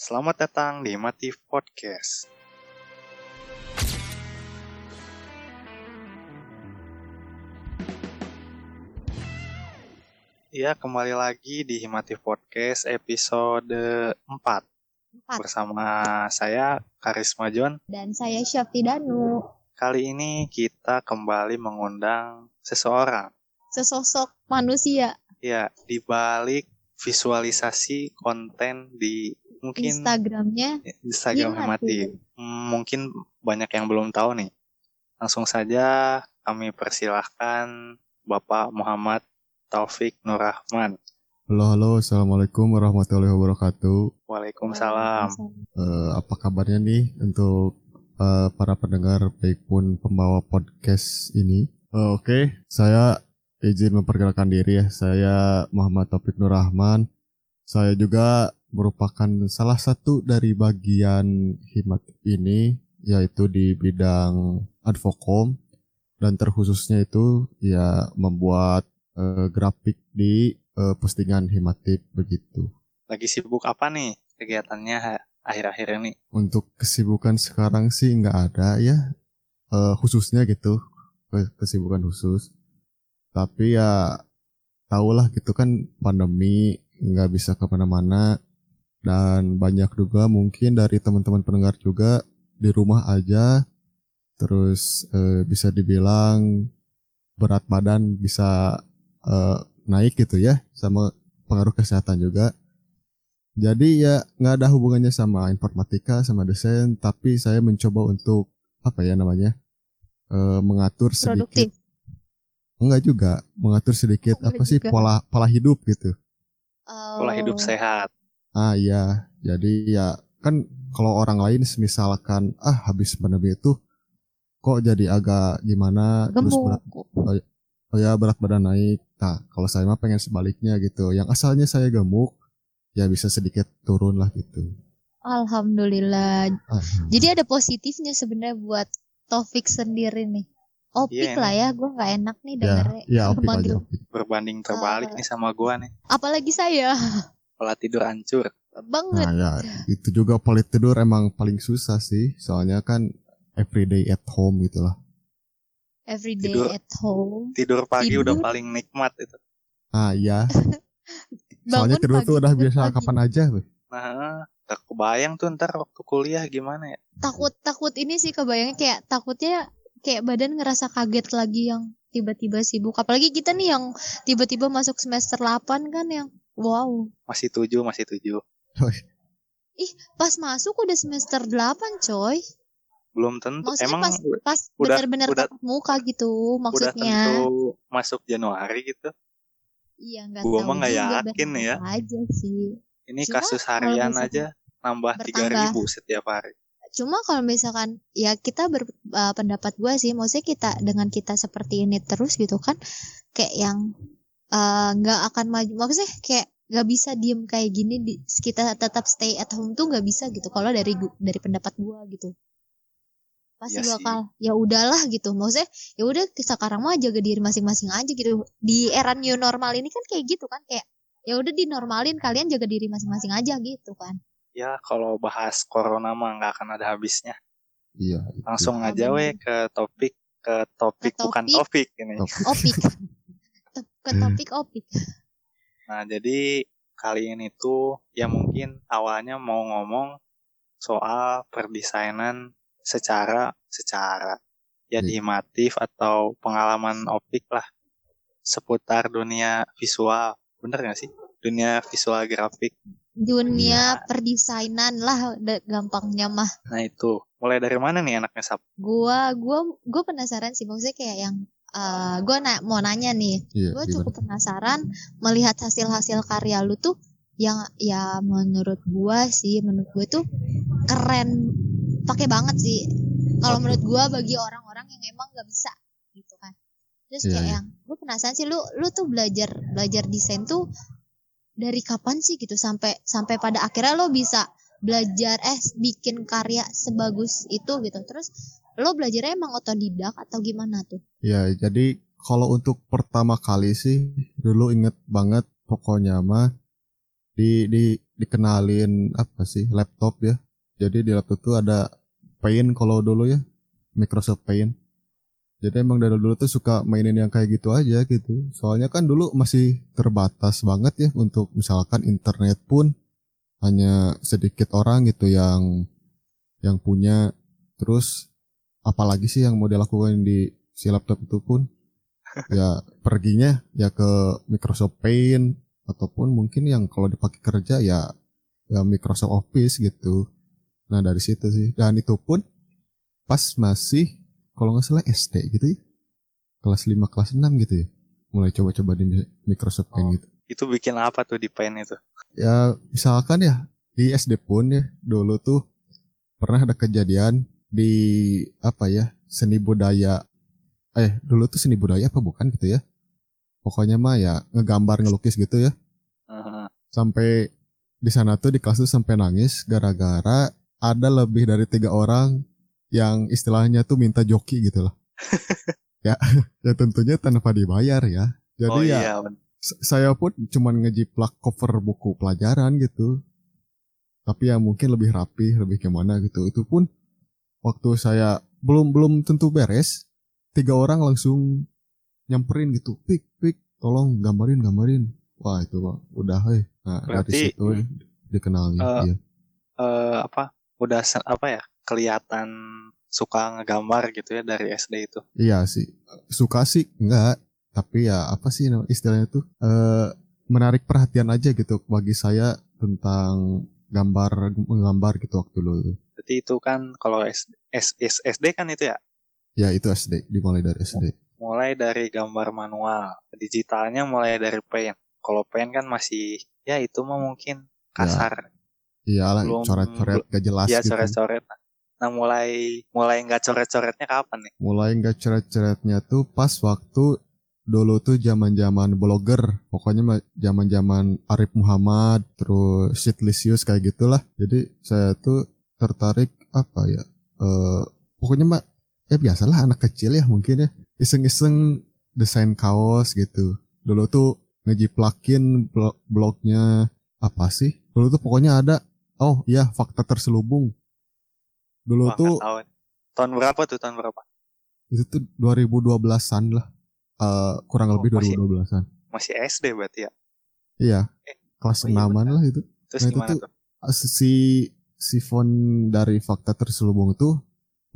Selamat datang di Motif Podcast. Ya, kembali lagi di Himatif Podcast episode 4 Empat. bersama saya Karisma John. Dan saya Syafti Danu, Kali ini kita kembali mengundang seseorang. sesosok manusia Ya, di balik visualisasi konten di mungkin Instagramnya Instagram. Himatif. Hmm, mungkin banyak yang belum tahu nih. Langsung saja kami persilahkan Bapak Muhammad Taufik Nurrahman. Halo, halo, assalamualaikum warahmatullahi wabarakatuh. Waalaikumsalam. Eh, apa kabarnya nih untuk eh, para pendengar baik pun pembawa podcast ini? Eh, Oke, saya izin memperkenalkan diri ya. Saya Muhammad Taufik Nurrahman. Saya juga merupakan salah satu dari bagian himat ini, yaitu di bidang advokom dan terkhususnya itu ya membuat eh, grafik di eh, postingan himatip begitu. Lagi sibuk apa nih kegiatannya akhir-akhir ini? Untuk kesibukan sekarang sih nggak ada ya, eh, khususnya gitu ke- kesibukan khusus. Tapi ya tahulah gitu kan pandemi nggak bisa ke mana-mana dan banyak juga mungkin dari teman-teman pendengar juga di rumah aja terus eh, bisa dibilang berat badan bisa eh, naik gitu ya sama pengaruh kesehatan juga jadi ya nggak ada hubungannya sama informatika sama desain tapi saya mencoba untuk apa ya namanya eh, mengatur sedikit produktif. enggak juga mengatur sedikit Oh, apa enggak sih juga. pola pola hidup gitu Pola hidup Oh, sehat. Ah iya, jadi ya kan kalau orang lain misalkan ah habis pandemi itu kok jadi agak gimana terus Gemuk. berat oh ya berat badan naik. Nah kalau saya mah pengen sebaliknya gitu. Yang asalnya saya gemuk ya bisa sedikit turun lah gitu. Alhamdulillah. Ah, Jadi ada positifnya sebenarnya buat Taufik sendiri nih. Opik lah ya, gue nggak enak nih ya dengernya. ya opik aja opik. Berbanding terbalik Eh. nih sama gua nih. Apalagi saya, Pola tidur hancur. banget. Nah ya itu juga pola tidur emang paling susah sih. Soalnya kan everyday at home gitu lah. Everyday Tidur. at home. Tidur pagi udah Tidur. paling nikmat itu. Ah iya. Bangun Soalnya tidur tuh pagi, udah tidur biasa pagi. kapan aja. Nah, gak kebayang tuh ntar waktu kuliah gimana ya. Takut takut ini sih kebayangnya kayak takutnya kayak badan ngerasa kaget lagi yang tiba-tiba sibuk. Apalagi kita nih yang tiba-tiba masuk semester 8 kan yang wow. Masih tujuh, masih tujuh. Pas masuk udah semester 8 coy. Belum tentu. Maksudnya Emang pas pas udah- udah- tatap muka gitu udah maksudnya. tentu masuk Januari gitu. Iya nggak Gua tahu mah nggak juga, yakin ya. Aja sih. Ini Cuma kasus harian aja nambah tiga bertambah. ribu setiap hari. Cuma kalau misalkan ya kita berpendapat gua sih, maksudnya kita dengan kita seperti ini terus gitu kan, kayak yang eh, nggak akan maju. Maksudnya kayak nggak bisa diem kayak gini di kita tetap stay at home tuh nggak bisa gitu. Kalau dari dari pendapat gua gitu. Pasti sih. bakal ya udahlah gitu. Maksudnya ya udah sekarang mah jaga diri masing-masing aja gitu. Di era new normal ini kan kayak gitu kan kayak ya udah dinormalin kalian jaga diri masing-masing aja gitu kan. Ya kalau bahas corona mah nggak akan ada habisnya. Iya. itu. Langsung aja weh ke topik ke topik Ke bukan topik. topik ini. Topik. Ke topik opik. Nah jadi kali ini tuh ya mungkin awalnya mau ngomong soal perdesainan secara secara ya Hmm. dihimatif atau pengalaman opik lah seputar dunia visual. Bener gak sih? Dunia visual grafik. dunia perdesainan lah gampangnya mah Nah itu mulai dari mana nih anaknya Sap? gua gua gua penasaran sih maksudnya kayak yang eh gua na mau nanya nih. Gua gimana? cukup penasaran melihat hasil-hasil karya lu tuh yang ya menurut gua sih menurut gue tuh keren pakai banget sih. Kalau menurut gua bagi orang-orang yang emang nggak bisa gitu kan. Terus Iya, kayak iya. yang gue penasaran sih lu lu tuh belajar belajar desain tuh dari kapan sih gitu? Sampai sampai pada akhirnya lo bisa belajar eh bikin karya sebagus itu gitu. Terus lo belajarnya emang otodidak atau gimana tuh Ya, jadi kalau untuk pertama kali sih dulu inget banget pokoknya mah di di dikenalin apa sih laptop ya. Jadi di laptop tuh ada Paint kalau dulu ya, Microsoft Paint. Jadi emang dari dulu tuh suka mainin yang kayak gitu aja gitu. Soalnya kan dulu masih terbatas banget ya untuk misalkan internet pun hanya sedikit orang gitu yang yang punya. Terus apalagi sih yang mau dilakukan di si laptop itu pun ya perginya ya ke Microsoft Paint ataupun mungkin yang kalau dipakai kerja ya ya Microsoft Office gitu. Nah dari situ sih dan itu pun pas masih kalau nggak salah SD gitu ya kelas 5 kelas 6 gitu ya mulai coba-coba di Microsoft Paint Oh. gitu Itu bikin apa tuh di Paint itu? ya misalkan ya di SD pun ya dulu tuh pernah ada kejadian di apa ya seni budaya eh dulu tuh seni budaya apa bukan gitu ya pokoknya mah ya ngegambar ngelukis gitu ya sampai di sana tuh di kelas tuh sampai nangis gara-gara ada lebih dari tiga orang yang istilahnya tuh minta joki gitu loh. ya, ya tentunya tanpa dibayar ya. Jadi oh ya iya, saya pun cuman ngejiplak cover buku pelajaran gitu. Tapi ya mungkin lebih rapi, lebih gimana gitu. Itu pun waktu saya belum belum tentu beres, tiga orang langsung nyamperin gitu. Pik, pik, tolong gambarin, gambarin. Wah itu Pak, udah heh. Nah, dari situ ya dikenalnya. eh, iya. eh, apa? Udah apa ya? Kelihatan suka ngegambar gitu ya dari SD itu. Iya sih, suka sih enggak, tapi ya apa sih istilahnya tuh eh menarik perhatian aja gitu bagi saya tentang gambar menggambar gitu waktu dulu. Berarti itu kan kalau S- S- S- SD kan itu ya Ya itu SD, dimulai dari SD. mulai dari gambar manual. Digitalnya mulai dari Paint. Kalau Paint kan masih ya itu mah mungkin kasar. Iya lah, Belum- coret-coret gak jelas ya gitu. coret-coret. Nah mulai mulai nggak coret-coretnya kapan nih? Mulai nggak coret-coretnya tuh pas waktu dulu tuh zaman-zaman blogger. Pokoknya zaman-zaman Arif Muhammad, terus Shitlicious kayak gitulah. Jadi saya tuh tertarik apa ya? eh pokoknya mah ya biasalah anak kecil ya mungkin ya iseng-iseng desain kaos gitu. Dulu tuh ngejiplakin blog blognya apa sih? Dulu tuh pokoknya ada oh iya fakta terselubung. Dulu Wah, tuh nggak tahu. Tahun berapa tuh? Tahun berapa? itu tuh 2012-an lah. Eh kurang Oh, lebih masih- 2012-an. Masih SD berarti ya? Iya. Eh, Kelas oh iya 6-an benar. lah itu. Terus Nah, itu tuh- tuh? Si si font dari fakta terselubung itu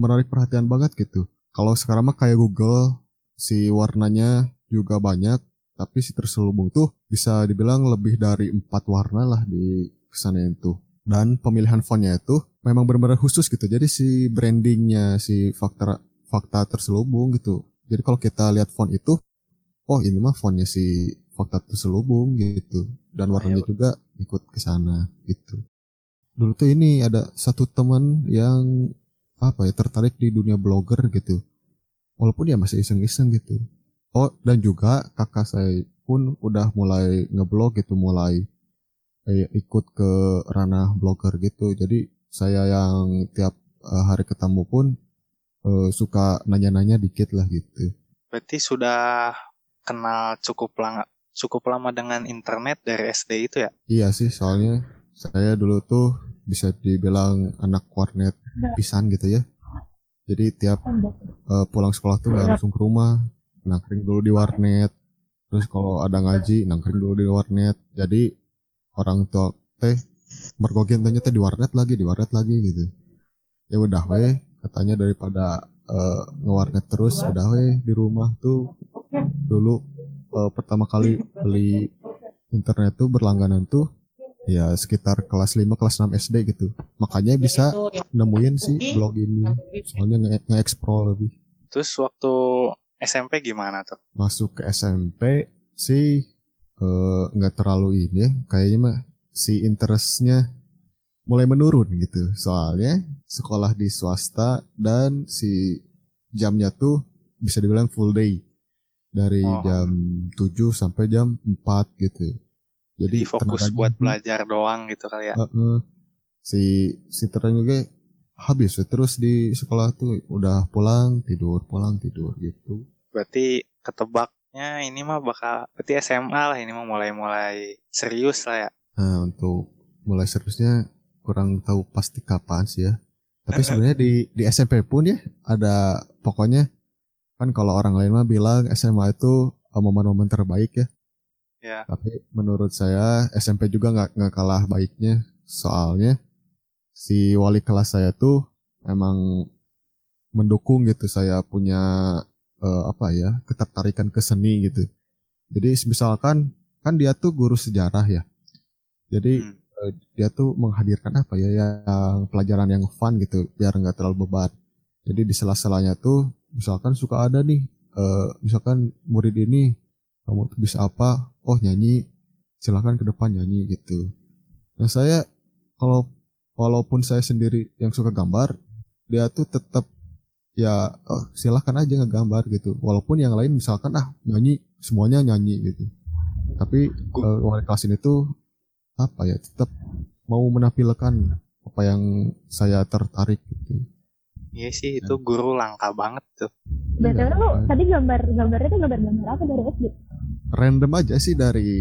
menarik perhatian banget gitu. Kalau sekarang mah kayak Google, si warnanya juga banyak, tapi si terselubung tuh bisa dibilang lebih dari empat warna lah di kesannya itu. Dan pemilihan fontnya itu memang benar-benar khusus gitu. Jadi si brandingnya si fakta fakta terselubung gitu. Jadi kalau kita lihat font itu, oh ini mah fontnya si fakta terselubung gitu. Dan warnanya juga ikut ke sana gitu. Dulu tuh ini ada satu teman yang apa ya tertarik di dunia blogger gitu. Walaupun dia masih iseng-iseng gitu. Oh dan juga kakak saya pun udah mulai ngeblog gitu, mulai eh, ikut ke ranah blogger gitu. Jadi saya yang tiap eh, hari ketemu pun eh, suka nanya-nanya dikit lah gitu. Berarti sudah kenal cukup lama cukup lama dengan internet dari SD itu ya? Iya sih, soalnya saya dulu tuh bisa dibilang anak warnet pisan gitu ya. Jadi tiap eh, pulang sekolah tuh nggak langsung ke rumah, nangkring dulu di warnet. Terus kalau ada ngaji, nangkring dulu di warnet. Jadi orang tua teh mergogin tanya teh di warnet lagi, di warnet lagi gitu. Ya udah weh, katanya daripada eh, ngewarnet terus, udah weh di rumah tuh dulu eh, pertama kali beli internet tuh berlangganan tuh ya sekitar kelas 5 kelas 6 SD gitu. Makanya bisa nemuin si blog ini. Soalnya nge- nge-explore lebih. Terus waktu SMP gimana tuh? Masuk ke SMP sih eh, nggak terlalu ini ya. Kayaknya mah si interestnya mulai menurun gitu. Soalnya sekolah di swasta dan si jamnya tuh bisa dibilang full day. Dari Oh. jam 7 sampai jam 4 gitu. Jadi fokus buat belajar doang gitu kali ya? Heeh. si si terang juga habis terus di sekolah tuh udah pulang tidur pulang tidur gitu Berarti ketebaknya ini mah bakal berarti SMA lah ini mah mulai-mulai serius lah ya. nah untuk mulai seriusnya kurang tahu pasti kapan sih ya. Tapi sebenarnya di di SMP pun ya ada pokoknya kan kalau orang lain mah bilang SMA itu momen-momen terbaik ya. Ya. Tapi menurut saya SMP juga nggak nggak kalah baiknya soalnya si wali kelas saya tuh emang mendukung gitu saya punya eh, apa ya ketertarikan ke seni gitu. Jadi misalkan kan dia tuh guru sejarah ya. Jadi Hmm. eh, dia tuh menghadirkan apa ya yang pelajaran yang fun gitu biar nggak terlalu beban. Jadi di sela-selanya tuh misalkan suka ada nih eh, misalkan murid ini kamu bisa apa? Oh nyanyi, silakan ke depan nyanyi gitu. Nah saya kalau walaupun saya sendiri yang suka gambar, dia tuh tetap ya oh, silahkan aja ngegambar gitu. Walaupun yang lain misalkan ah nyanyi semuanya nyanyi gitu. Tapi eh, wali kelas ini tuh apa ya tetap mau menampilkan apa yang saya tertarik gitu. Iya sih itu guru langka banget tuh. Iya, lu makanya. tadi gambar gambarnya tuh gambar-gambar apa dari SD? Random aja sih dari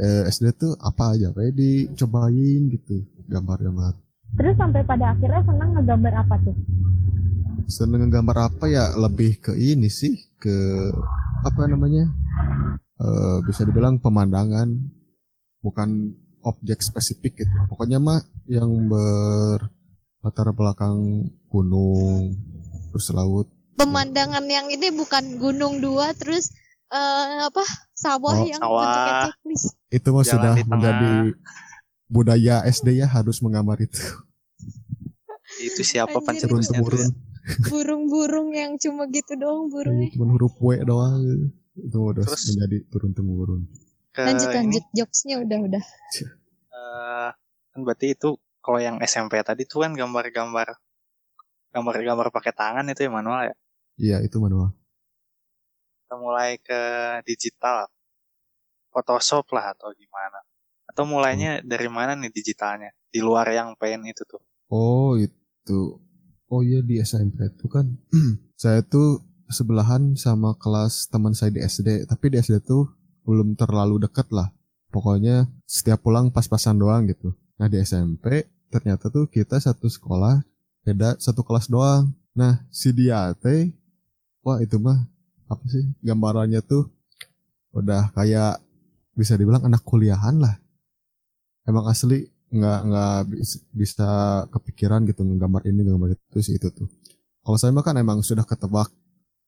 eh, SD tuh apa aja kayak dicobain gitu gambar-gambar. Terus sampai pada akhirnya senang ngegambar apa tuh? seneng gambar apa ya lebih ke ini sih ke apa namanya Eh bisa dibilang pemandangan bukan objek spesifik gitu pokoknya mah yang berlatar belakang gunung terus laut. Pemandangan yang ini bukan gunung dua terus eh, apa sawah Oh, yang sawah. itu mah Jalan sudah menjadi budaya SD ya harus menggambar itu. Itu siapa ya? temurun Burung-burung. Yang cuma gitu doang burungnya. cuma huruf W doang. Itu udah Terus- menjadi turun temurun Lanjut ini, lanjut. Jokesnya udah udah. eh, kan berarti itu kalau yang SMP tadi tuh kan gambar-gambar gambar-gambar pakai tangan itu ya manual ya. iya itu manual Kita mulai ke digital. Photoshop lah atau gimana. Atau mulainya dari mana nih digitalnya? Di luar yang pen itu tuh. Oh itu. Oh iya di SMP itu kan. saya tuh sebelahan sama kelas teman saya di SD. Tapi di SD tuh belum terlalu deket lah. Pokoknya setiap pulang pas-pasan doang gitu. Nah di SMP ternyata tuh kita satu sekolah beda satu kelas doang. Nah si dia teh, wah itu mah apa sih gambarannya tuh udah kayak bisa dibilang anak kuliahan lah. Emang asli nggak nggak bis- bisa kepikiran gitu nggambar ini nggambar itu sih itu tuh. Kalau saya mah kan emang sudah ketebak.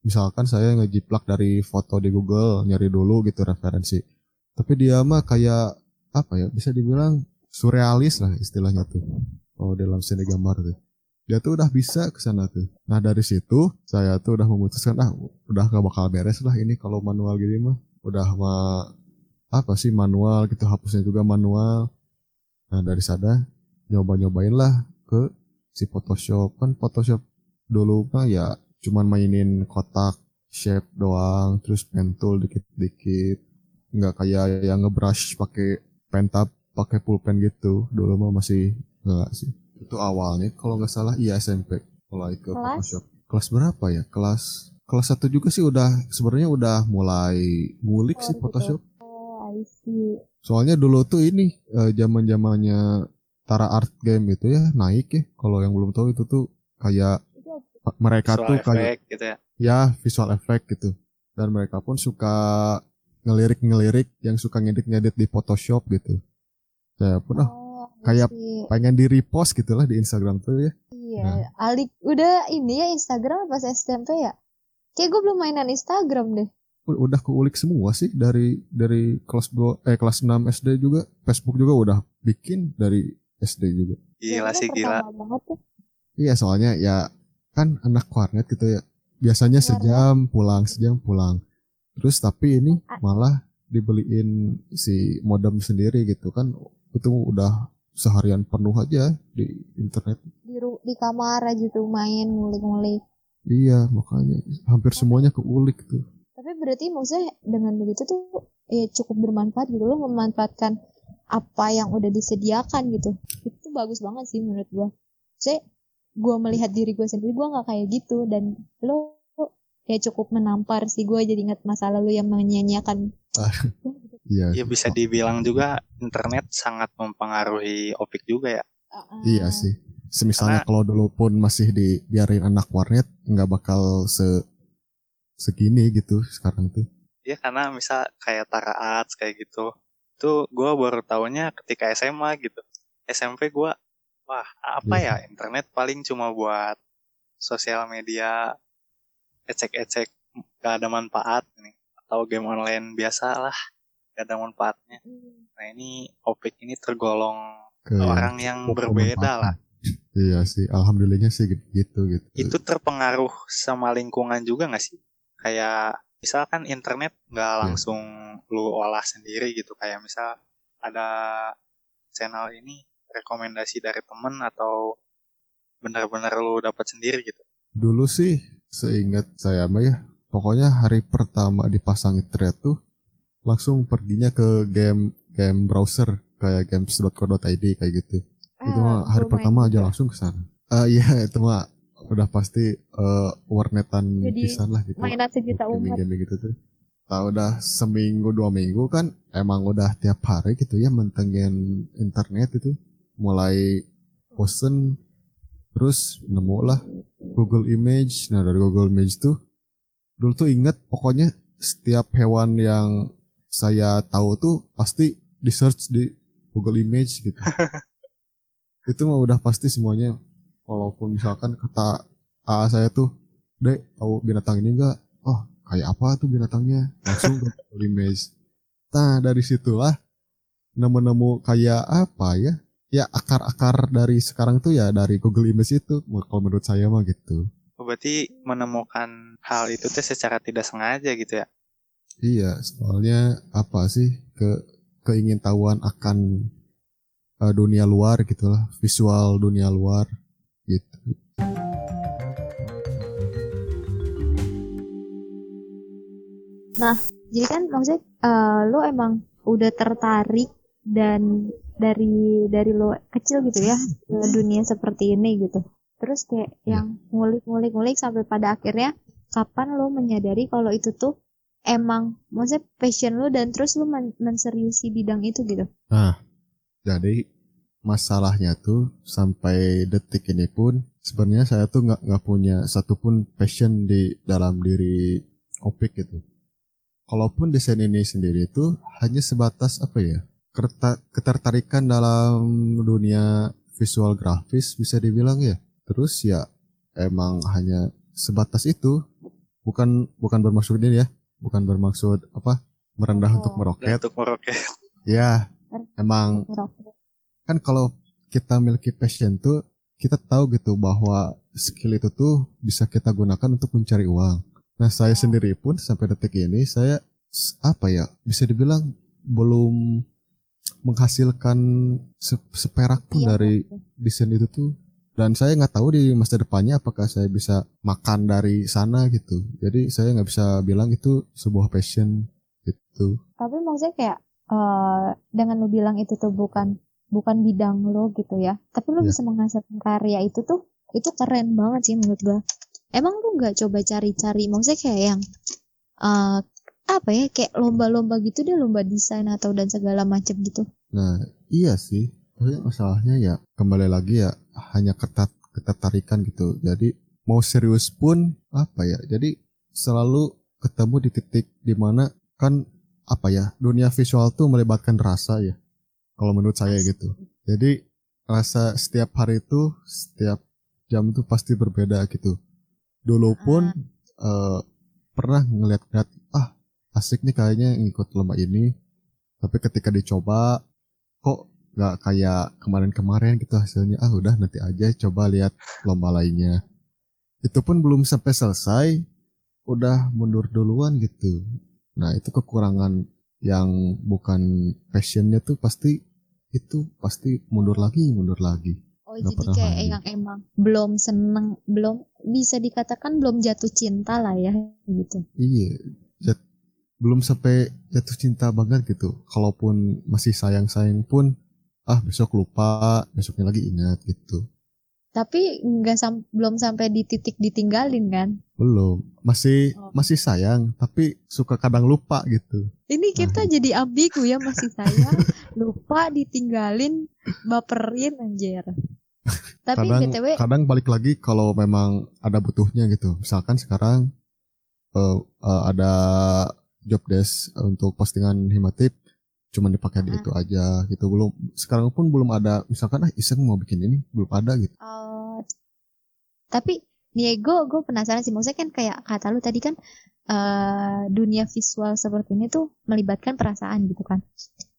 Misalkan saya ngejiplak dari foto di Google nyari dulu gitu referensi. Tapi dia mah kayak apa ya bisa dibilang surrealis lah istilahnya tuh. Kalau dalam seni gambar tuh dia tuh udah bisa ke sana tuh. Nah dari situ saya tuh udah memutuskan ah udah gak bakal beres lah ini kalau manual gini mah. Udah mah apa sih manual gitu hapusnya juga manual. Nah dari sana nyoba-nyobain lah ke si Photoshop. Kan Photoshop dulu mah ya cuman mainin kotak shape doang terus pen tool dikit-dikit. Nggak kayak yang ngebrush pakai pen tab pakai pulpen gitu. Dulu mah masih nggak sih itu awalnya kalau nggak salah iya SMP mulai ke Kelas? Photoshop kelas berapa ya kelas kelas satu juga sih udah sebenarnya udah mulai ngulik Oh, sih gitu. Photoshop Oh, I see. Soalnya dulu tuh ini zaman zamannya Tara Art Game itu ya naik ya. Kalau yang belum tahu itu tuh kayak mereka Visual tuh kayak effect gitu ya. ya visual effect gitu. Dan mereka pun suka ngelirik-ngelirik yang suka ngedit-ngedit di Photoshop gitu. Saya pun ah Oh, kayak- si- pengen di repost gitulah di Instagram tuh ya. Iya, Nah. Alik udah ini ya Instagram pas SMP ya. Kayak gue belum mainan Instagram deh. Udah keulik semua sih dari dari kelas 2 eh kelas 6 SD juga. Facebook juga udah bikin dari SD juga. Gila sih gila. Iya soalnya ya kan anak warnet gitu ya. Biasanya Warnet. sejam pulang, sejam pulang. Terus tapi ini malah dibeliin si modem sendiri gitu kan. Itu udah seharian penuh aja di internet. Di, di kamar aja tuh main ngulik-ngulik. Iya makanya hampir semuanya keulik tuh. Tapi berarti maksudnya dengan begitu tuh ya cukup bermanfaat gitu loh memanfaatkan apa yang udah disediakan gitu. Itu bagus banget sih menurut gua. Saya gua melihat diri gua sendiri gua nggak kayak gitu dan lo ya cukup menampar sih gua jadi ingat masa lalu yang menyanyiakan. Iya. Ya bisa dibilang juga internet sangat mempengaruhi Opik juga ya. Iya sih. Semisalnya kalau dulu pun masih dibiarin anak warnet nggak bakal se segini gitu sekarang tuh. Ya karena misal kayak Tara Arts kayak gitu. Itu gue baru tahunya ketika SMA gitu. SMP gue, wah apa ya internet paling cuma buat sosial media, ecek-ecek gak ada manfaat nih. Atau game online biasa lah, ada manfaatnya. Nah ini Opik ini tergolong Ke orang yang berbeda lah. Iya sih, alhamdulillahnya sih gitu gitu. Itu terpengaruh sama lingkungan juga gak sih? Kayak misalkan internet nggak langsung lu olah sendiri gitu. Kayak misal ada channel ini rekomendasi dari temen atau benar-benar lu dapat sendiri gitu. Dulu sih seingat saya mah ya, pokoknya hari pertama dipasang internet tuh langsung perginya ke game game browser kayak games.co.id kayak gitu. itu mah hari pertama aja langsung ke sana. Ah iya itu mah udah pasti eh, warnetan Jadi, pisan lah gitu. Mainan sejuta umat. Gaming-gaming gitu tuh. Tahu udah seminggu dua minggu kan emang udah tiap hari gitu ya mentengin internet itu mulai bosen terus nemu lah Google Image nah dari Google Image tuh dulu tuh inget pokoknya setiap hewan yang saya tahu tuh pasti di search di Google Image gitu. Itu mah udah pasti semuanya. Walaupun misalkan kata AA saya tuh dek tahu binatang ini enggak oh kayak apa tuh binatangnya? Langsung ke Google Image. Nah dari situlah nemu-nemu kayak apa ya? Ya akar-akar dari sekarang tuh ya dari Google Image itu kalau menurut saya mah gitu. Oh, Berarti menemukan hal itu tuh secara tidak sengaja gitu ya. Iya soalnya apa sih ke keingintahuan akan eh, dunia luar gitulah visual dunia luar gitu Jadi kan maksudnya eh, lo emang udah tertarik dan dari dari lo kecil gitu ya ke dunia seperti ini gitu. Terus kayak Iya. yang ngulik-ngulik-ngulik sampai pada akhirnya kapan lo menyadari kalau itu tuh emang maksudnya passion lo dan terus lo men- menseriusi bidang itu gitu. Jadi masalahnya tuh sampai detik ini pun sebenarnya saya tuh nggak nggak punya satupun passion di dalam diri Opik gitu. Kalaupun desain ini sendiri itu hanya sebatas apa ya ketertarikan dalam dunia visual grafis bisa dibilang ya. Terus ya emang hanya sebatas itu bukan bukan bermaksud ini ya bukan bermaksud apa merendah Oh. untuk meroket untuk meroket. ya emang kan kalau kita memiliki passion tuh kita tahu gitu bahwa skill itu tuh bisa kita gunakan untuk mencari uang. Nah saya sendiri pun sampai detik ini saya apa ya bisa dibilang belum menghasilkan se- seperak pun Iya, dari desain itu tuh. Dan saya nggak tahu di masa depannya apakah saya bisa makan dari sana gitu. Jadi saya nggak bisa bilang itu sebuah passion gitu. Tapi maksudnya kayak eh dengan lo bilang itu tuh bukan bukan bidang lo gitu ya. Tapi lo Iya. bisa menghasilkan karya itu tuh itu keren banget sih menurut gua. Emang lu nggak coba cari-cari maksudnya kayak yang eh apa ya kayak lomba-lomba gitu deh lomba desain atau dan segala macam gitu. Nah, iya sih. Tapi masalahnya ya kembali lagi ya hanya ketat ketertarikan gitu. Jadi mau serius pun apa ya? Jadi selalu ketemu di titik di mana kan apa ya dunia visual tuh melibatkan rasa ya. Kalau menurut saya gitu. Jadi rasa setiap hari itu setiap jam itu pasti berbeda gitu. Dulu pun eh, pernah ngeliat-ngeliat ah asik nih kayaknya ngikut lomba ini. Tapi ketika dicoba kok nggak kayak kemarin-kemarin gitu hasilnya ah udah nanti aja coba lihat lomba lainnya itu pun belum sampai selesai udah mundur duluan gitu nah itu kekurangan yang bukan passionnya tuh pasti itu pasti mundur lagi mundur lagi Oh Nggak jadi kayak lanjut. yang emang belum seneng belum bisa dikatakan belum jatuh cinta lah ya gitu. iya jat- belum sampai jatuh cinta banget gitu kalaupun masih sayang-sayang pun ah besok lupa besoknya lagi ingat gitu Tapi nggak sam belum sampai di titik ditinggalin kan? belum masih Oh. masih sayang tapi suka kadang lupa gitu Ini kita jadi ambigu ya masih sayang, lupa ditinggalin, baperin anjir. Tapi kadang BTW kadang balik lagi kalau memang ada butuhnya gitu misalkan sekarang eh, eh, ada job desk untuk postingan himatip cuma dipakai di itu aja gitu. Belum sekarang pun belum ada misalkan ah iseng mau bikin ini. Belum ada gitu. Oh, tapi nih gue penasaran sih. Maksudnya kan kayak kata lu tadi kan eh dunia visual seperti ini tuh melibatkan perasaan gitu kan.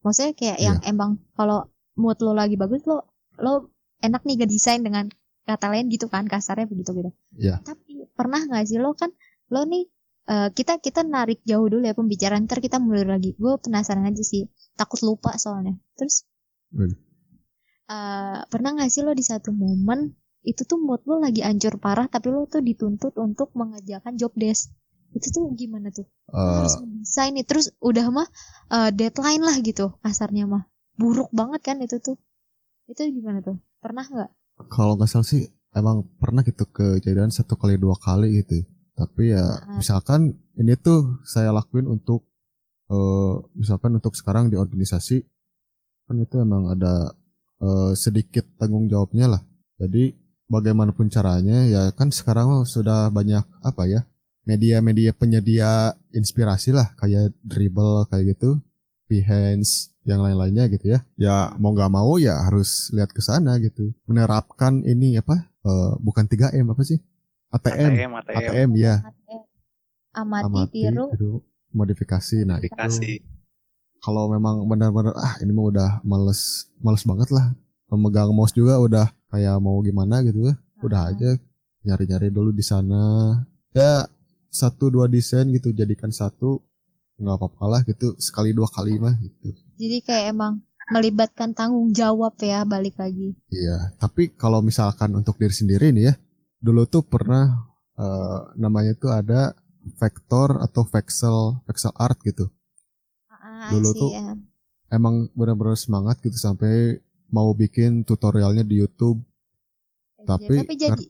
Maksudnya kayak yang emang kalau mood lo lagi bagus lo lo enak nih ngedesain dengan kata lain gitu kan kasarnya begitu gitu. Iya. tapi pernah nggak sih lo kan lo nih eh, kita kita narik jauh dulu ya pembicaraan. Ntar kita mulai lagi. Gue penasaran aja sih. Takut lupa soalnya. Terus? Hmm. eh, pernah nggak sih lo di satu momen itu tuh mood lo lagi hancur parah tapi lo tuh dituntut untuk mengerjakan job desk? Itu tuh gimana tuh? Eh, harus desain nih. Terus udah mah eh, deadline lah gitu kasarnya mah. Buruk banget kan itu tuh. Itu gimana tuh? Pernah nggak? Kalau nggak salah sih emang pernah gitu kejadian satu kali dua kali gitu tapi ya misalkan ini tuh saya lakuin untuk eh misalkan untuk sekarang di organisasi kan itu emang ada eh, sedikit tanggung jawabnya lah. Jadi bagaimanapun caranya ya kan sekarang sudah banyak apa ya media-media penyedia inspirasi lah kayak dribble kayak gitu Behance yang lain-lainnya gitu ya. Ya mau nggak mau ya harus lihat ke sana gitu. Menerapkan ini apa eh, bukan 3M apa sih ATM ATM, ATM, ATM ya amati, amati tiru. tiru, modifikasi. Nah itu aplikasi. kalau memang benar-benar ah ini mah udah males males banget lah. Memegang mouse juga udah kayak mau gimana gitu ya. Udah Ah. aja nyari-nyari dulu di sana. Ya satu dua desain gitu jadikan satu nggak apa-apa lah gitu sekali dua kali mah gitu. Jadi kayak emang melibatkan tanggung jawab ya balik lagi. Iya tapi kalau misalkan untuk diri sendiri nih ya dulu tuh pernah eh, namanya tuh ada vektor atau vexel vexel art gitu. Ah, Dulu tuh ya. emang benar-benar semangat gitu sampai mau bikin tutorialnya di YouTube. Tapi- tapi jadi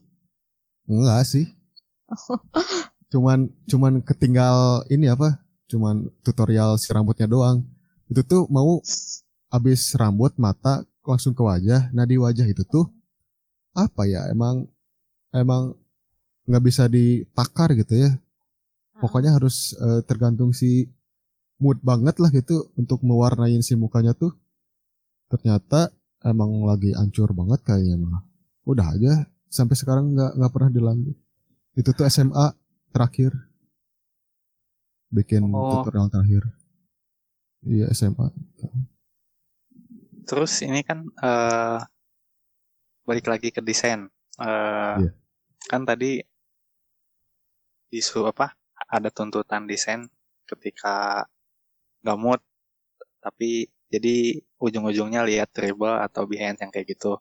enggak sih. Cuman cuman ketinggal ini apa cuman tutorial si rambutnya doang. Itu tuh mau habis rambut mata langsung ke wajah. Nah di wajah itu tuh apa ya emang emang nggak bisa ditakar gitu ya. Pokoknya harus eh, tergantung si mood banget lah gitu untuk mewarnain si mukanya tuh. Ternyata emang lagi ancur banget kayaknya mah. Udah aja sampai sekarang nggak nggak pernah dilanjut. Itu tuh SMA terakhir. Bikin Oh. tutorial terakhir. Iya SMA Terus ini kan eh balik lagi ke desain. Eh Iya. Kan tadi isu apa? Ada tuntutan desain ketika nggak mood, tapi jadi ujung-ujungnya lihat dribble atau behind yang kayak gitu.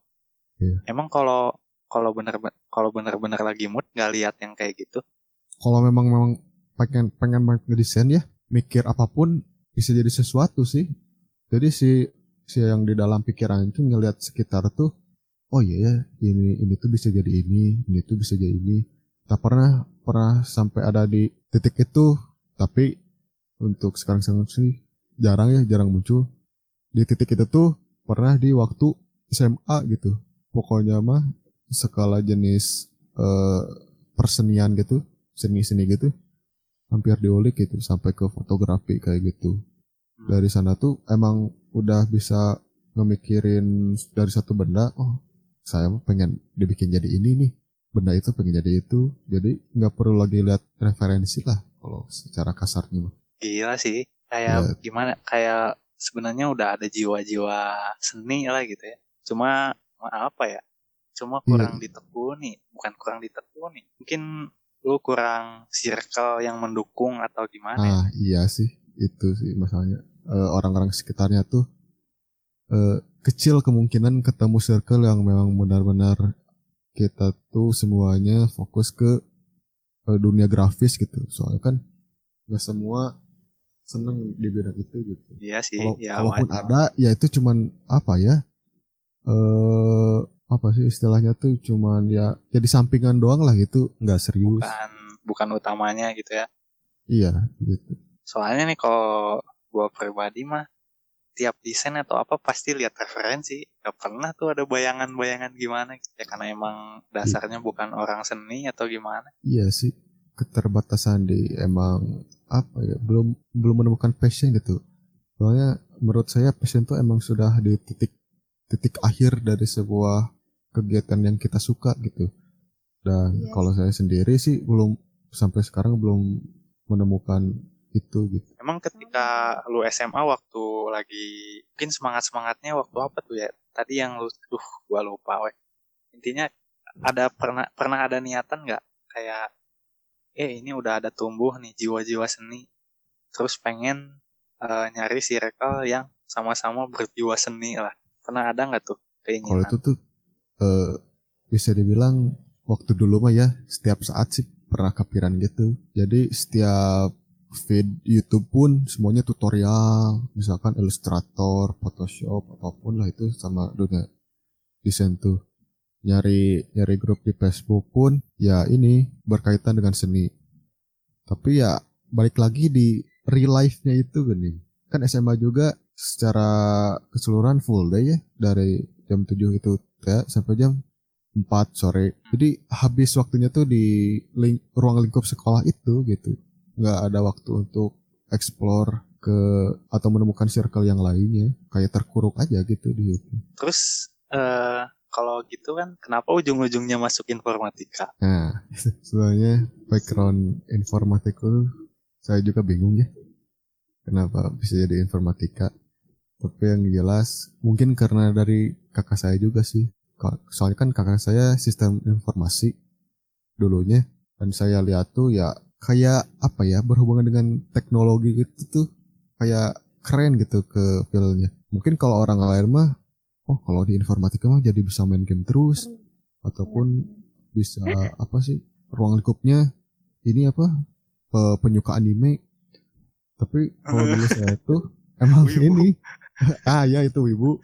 Iya. Emang kalau kalau bener kalau bener-bener lagi mood nggak lihat yang kayak gitu? kalau memang memang pengen pengen banget ngedesain ya mikir apa pun bisa jadi sesuatu sih jadi si si yang di dalam pikiran itu ngelihat sekitar tuh oh iya ya ini ini tuh bisa jadi ini ini tuh bisa jadi ini. Tak pernah pernah sampai ada di titik itu tapi untuk sekarang sekarang sih jarang ya jarang muncul. Di titik itu tuh pernah di waktu SMA gitu. Pokoknya mah skala jenis eh, persenian gitu seni-seni gitu hampir diulik gitu sampai ke fotografi kayak gitu. Dari sana tuh emang udah bisa ngemikirin dari satu benda oh saya pengen dibikin jadi ini nih benda itu pengen jadi itu jadi nggak perlu lagi lihat referensi lah kalau secara kasarnya mah Gila sih. Kayak Ya. gimana? Kayak sebenarnya udah ada jiwa-jiwa seni lah gitu ya. Cuma apa ya? Cuma kurang ditekuni, bukan kurang ditekuni. Mungkin lu kurang circle yang mendukung atau gimana? ya? ah iya sih itu sih masalahnya Eh, orang-orang sekitarnya tuh eh, kecil kemungkinan ketemu circle yang memang benar-benar kita tuh semuanya fokus ke eh, dunia grafis gitu. Soalnya kan nggak semua seneng di bidang itu gitu. Iya sih, kalau ya kalaupun wajar. ada ya itu cuman apa ya eh apa sih istilahnya tuh cuman ya jadi sampingan doang lah gitu nggak serius. Bukan bukan utamanya gitu ya. Iya gitu. Soalnya nih kalau gua pribadi mah tiap desain atau apa pasti lihat referensi. Gak pernah tuh ada bayangan-bayangan gimana gitu. Ya karena emang dasarnya bukan orang seni atau gimana. Iya sih. Keterbatasan di emang apa ya belum belum menemukan passion gitu. Soalnya menurut saya passion tuh emang sudah di titik titik akhir dari sebuah kegiatan yang kita suka gitu. Dan Iya. kalau saya sendiri sih belum sampai sekarang belum menemukan itu gitu. Emang ketika lu SMA waktu lagi mungkin semangat semangatnya waktu apa tuh ya? Tadi yang lu duh gua lupa weh. Intinya ada pernah pernah ada niatan nggak? Kayak eh ini udah ada tumbuh nih jiwa-jiwa seni. Terus pengen eh, nyari circle yang sama-sama berjiwa seni lah. Pernah ada nggak tuh kalau keinginan itu tuh eh, bisa dibilang waktu dulu mah ya setiap saat sih pernah kepikiran gitu. Jadi setiap feed YouTube pun semuanya tutorial misalkan Illustrator Photoshop apa pun lah itu sama dunia desain tuh. Nyari nyari grup di Facebook pun ya ini berkaitan dengan seni. Tapi ya balik lagi di real life-nya itu gini kan SMA juga secara keseluruhan full day ya dari jam 7 itu ya sampai jam 4 sore. Jadi habis waktunya tuh di ling- ruang lingkup sekolah itu gitu nggak ada waktu untuk explore ke atau menemukan circle yang lainnya kayak terkuruk aja gitu di situ terus eh kalau gitu kan kenapa ujung-ujungnya masuk informatika Nah, sebenarnya background informatika saya juga bingung ya. Kenapa bisa jadi informatika? Tapi yang jelas mungkin karena dari kakak saya juga sih. Soalnya kan kakak saya sistem informasi dulunya dan saya lihat tuh ya kayak apa ya berhubungan dengan teknologi gitu tuh kayak keren gitu ke fieldnya. Mungkin kalau orang lain mah oh kalau di informatika mah jadi bisa main game terus ataupun bisa apa sih ruang lingkupnya ini apa pe- penyuka anime. Tapi kalau dulu saya tuh emang Wibu. ini. Ah ya itu wibu.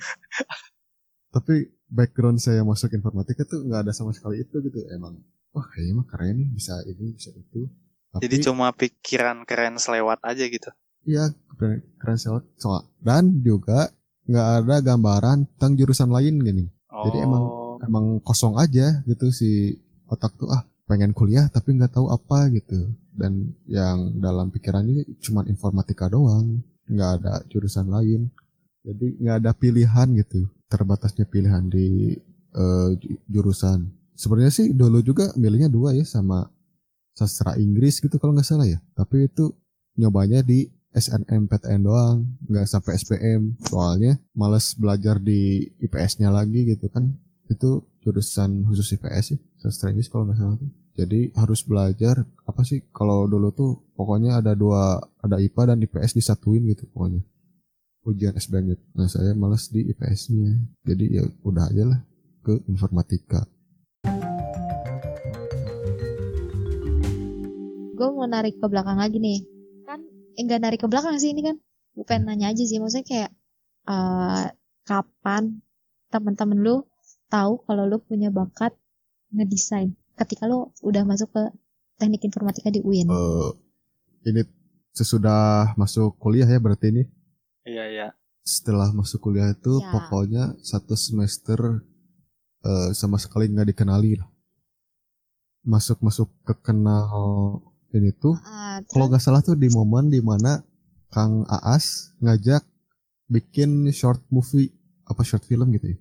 Tapi background saya masuk informatika tuh nggak ada sama sekali itu gitu. Emang wah kayaknya mah keren nih bisa ini bisa itu tapi jadi cuma pikiran keren selewat aja gitu. Iya keren, soal soal dan juga nggak ada gambaran tentang jurusan lain gini. Jadi emang Oh, emang kosong aja gitu si otak tuh ah pengen kuliah tapi nggak tahu apa gitu. Dan yang dalam pikirannya cuma informatika doang nggak ada jurusan lain. Jadi nggak ada pilihan gitu terbatasnya pilihan di ju- jurusan. Sebenarnya sih dulu juga milihnya dua ya sama sastra Inggris gitu kalau nggak salah ya. Tapi itu nyobanya di SNMPTN doang nggak sampai SPM soalnya males belajar di IPS-nya lagi gitu kan. Itu jurusan khusus IPS ya sastra Inggris kalau nggak salah. Tuh. jadi harus belajar apa sih kalau dulu tuh pokoknya ada dua ada IPA dan IPS disatuin gitu pokoknya. Ujian SBM gitu. nah saya males di IPS-nya jadi ya udah aja lah ke informatika gue mau narik ke belakang lagi nih. Kan eh, enggak narik ke belakang sih ini kan. Gue pengen nanya aja sih maksudnya kayak eh kapan teman-teman lu tahu kalau lu punya bakat ngedesain ketika lu udah masuk ke teknik informatika di UIN Eh, ini sesudah masuk kuliah ya berarti ini? Iya iya. Setelah masuk kuliah itu Ya. pokoknya satu semester eh, sama sekali nggak dikenali lah. Masuk masuk ke kenal ini tuh Ah, kalau nggak salah tuh di momen di mana Kang Aas ngajak bikin short movie apa short film gitu ya?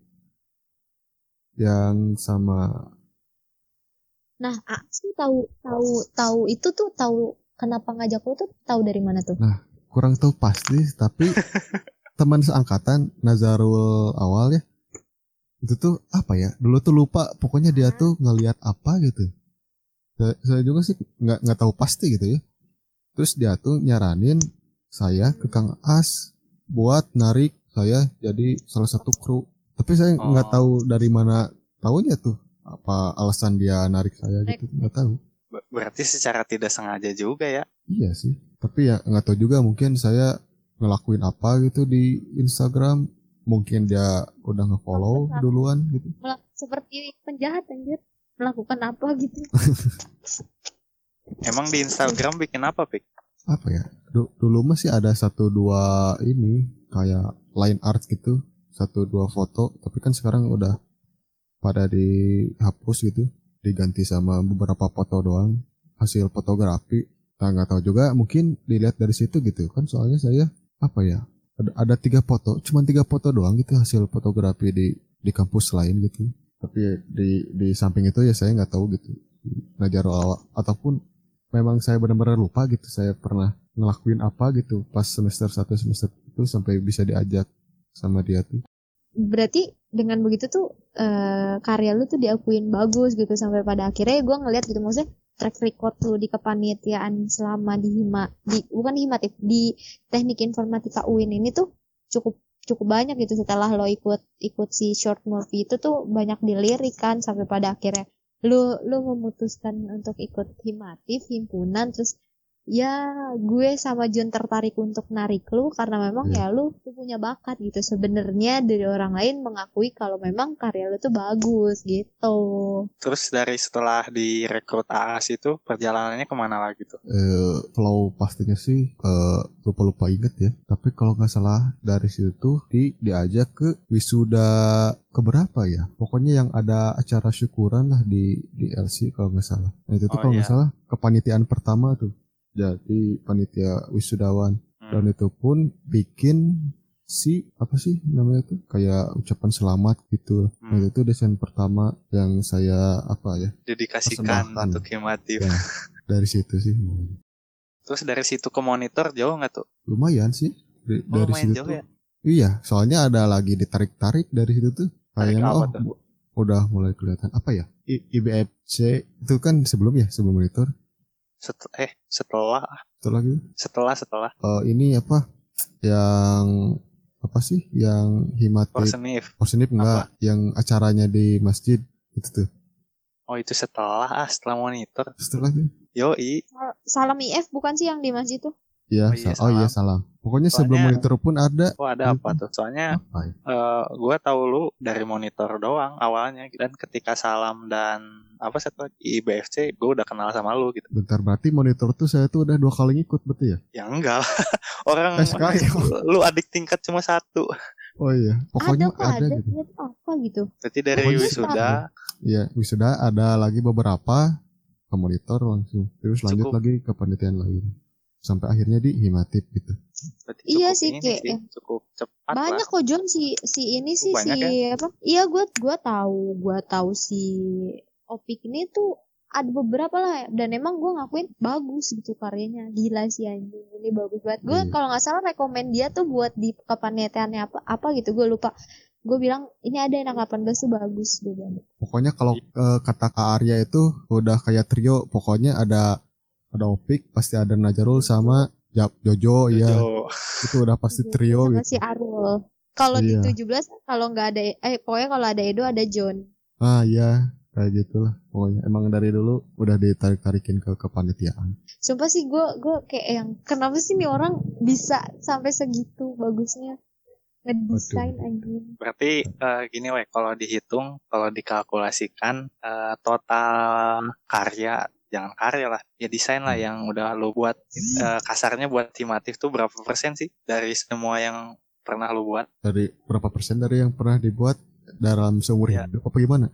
Yang sama nah ah, sih tahu tahu tahu itu tuh tahu kenapa ngajak lu tuh tahu dari mana tuh? Kurang tahu pasti tapi teman seangkatan Nazarul awal ya itu tuh apa ya? Dulu tuh lupa pokoknya dia tuh ngelihat apa gitu saya, saya juga sih nggak nggak tahu pasti gitu ya. Terus dia tuh nyaranin saya ke Kang As buat narik saya jadi salah satu kru. Tapi saya nggak Oh. tahu dari mana tahunya tuh. Apa alasan dia narik saya gitu? Nggak tahu. Ber- berarti secara tidak sengaja juga ya? Iya sih, tapi ya nggak tahu juga mungkin saya ngelakuin apa gitu di Instagram, mungkin dia udah nge-follow duluan gitu. seperti penjahat anjir melakukan apa gitu? Emang di Instagram bikin apa, Pik? apa ya? Du- dulu masih ada satu dua ini kayak line art gitu. Satu dua foto tapi kan sekarang udah pada dihapus gitu. Diganti sama beberapa foto doang. Hasil fotografi nah nggak tahu juga mungkin dilihat dari situ gitu. Kan soalnya saya apa ya ada, ada tiga foto cuman tiga foto doang gitu hasil fotografi di di kampus lain gitu tapi di di samping itu ya saya nggak tahu gitu. Ngajar awal ataupun memang saya benar-benar lupa gitu saya pernah ngelakuin apa gitu pas semester satu semester itu sampai bisa diajak sama dia tuh. Berarti dengan begitu tuh eh, karya lu tuh diakuin bagus gitu sampai pada akhirnya gue ngeliat gitu maksudnya track record lu di kepanitiaan selama di hima di bukan di himatif di teknik informatika UIN ini tuh cukup cukup banyak gitu setelah lo ikut ikut si short movie itu tuh banyak dilirik kan sampai pada akhirnya. Lu lu memutuskan untuk ikut himatif himpunan terus ya gue sama Jun tertarik untuk narik lu karena memang Iya. ya lu tuh punya bakat gitu sebenarnya dari orang lain mengakui kalau memang karya lu tuh bagus gitu Terus dari setelah direkrut AAS itu perjalanannya ke mana lagi tuh? eh flow pastinya sih eh, lupa-lupa inget ya tapi kalau nggak salah dari situ tuh di diajak ke wisuda keberapa ya pokoknya yang ada acara syukuran lah di di LC kalau nggak salah nah itu tuh Oh, kalau nggak iya. salah kepanitiaan pertama tuh jadi panitia wisudawan Hmm. dan itu pun bikin si apa sih namanya tuh kayak ucapan selamat gitu nah Hmm. itu desain pertama yang saya apa ya Dedikasikan untuk himatif. Ya. dari situ sih Terus dari situ ke monitor jauh nggak tuh? lumayan sih Dari- Oh, dari lumayan situ jauh tuh ya? iya soalnya ada lagi ditarik-tarik dari situ tuh Tarik kayaknya oh tuh? udah mulai kelihatan apa ya I- IBFC itu kan sebelum ya sebelum monitor Set- eh setelah. Itu lagi setelah setelah. Eh, ini apa? Yang apa sih? Yang himatif Porsenif. Porsenif enggak. Yang acaranya di masjid. Itu tuh. Oh itu setelah. Ah setelah monitor. setelah itu Yoi. salam IF bukan sih yang di masjid tuh ya Oh iya, oh iya salam pokoknya sebelum Soalnya- monitor pun ada Oh ada apa tuh? Soalnya apa ya eh gue tahu lu dari monitor doang awalnya dan ketika salam dan apa satu lagi IBFC gue udah kenal sama lu gitu. bentar berarti monitor tuh saya tuh udah dua kali ngikut berarti ya Ya enggak lah. Orang Eh, sekali. lu adik tingkat cuma satu. oh iya pokoknya ada kok ada, ada gitu apa gitu Berarti dari Pokoknya wisuda Iya, wisuda ada lagi beberapa ke monitor langsung. Terus lanjut Cukup. lagi ke panitiaan lain. Sampai akhirnya di himatif gitu. berarti Iya cukup sih, ini kayak- sih, cukup cepat banyak lah. kok John si si ini sih Banyak si apa iya gue gua tahu gua tahu si Opik ini tuh ada beberapa lah dan emang gue ngakuin bagus gitu karyanya gila sih anjing ini bagus banget gue Iya. kalau nggak salah rekomend dia tuh buat di kepanitiaannya apa apa gitu gue lupa gue bilang ini ada yang 18 tuh bagus gue bilang Pokoknya kalau Iya. eh, kata Kak Arya itu udah kayak trio. Pokoknya ada ada Opik, pasti ada Najarul sama Jap Jojo, ya Jojo. itu udah pasti trio sama gitu. si Arul kalau Iya. di 17 kalau nggak ada eh pokoknya kalau ada Edo ada John Ah iya, kayak gitulah. Pokoknya emang dari dulu udah ditarik-tarikin ke kepanitiaan. Sumpah sih gue gue kayak yang kenapa sih nih orang bisa sampai segitu bagusnya ngedesain anjing. Berarti eh, gini weh, kalau dihitung, kalau dikalkulasikan eh, total karya, jangan karya lah, ya desain lah yang udah lo buat eh, kasarnya buat timatif tuh berapa persen sih dari semua yang pernah lo buat? Dari berapa persen dari yang pernah dibuat dalam seumur Iya. hidup apa gimana?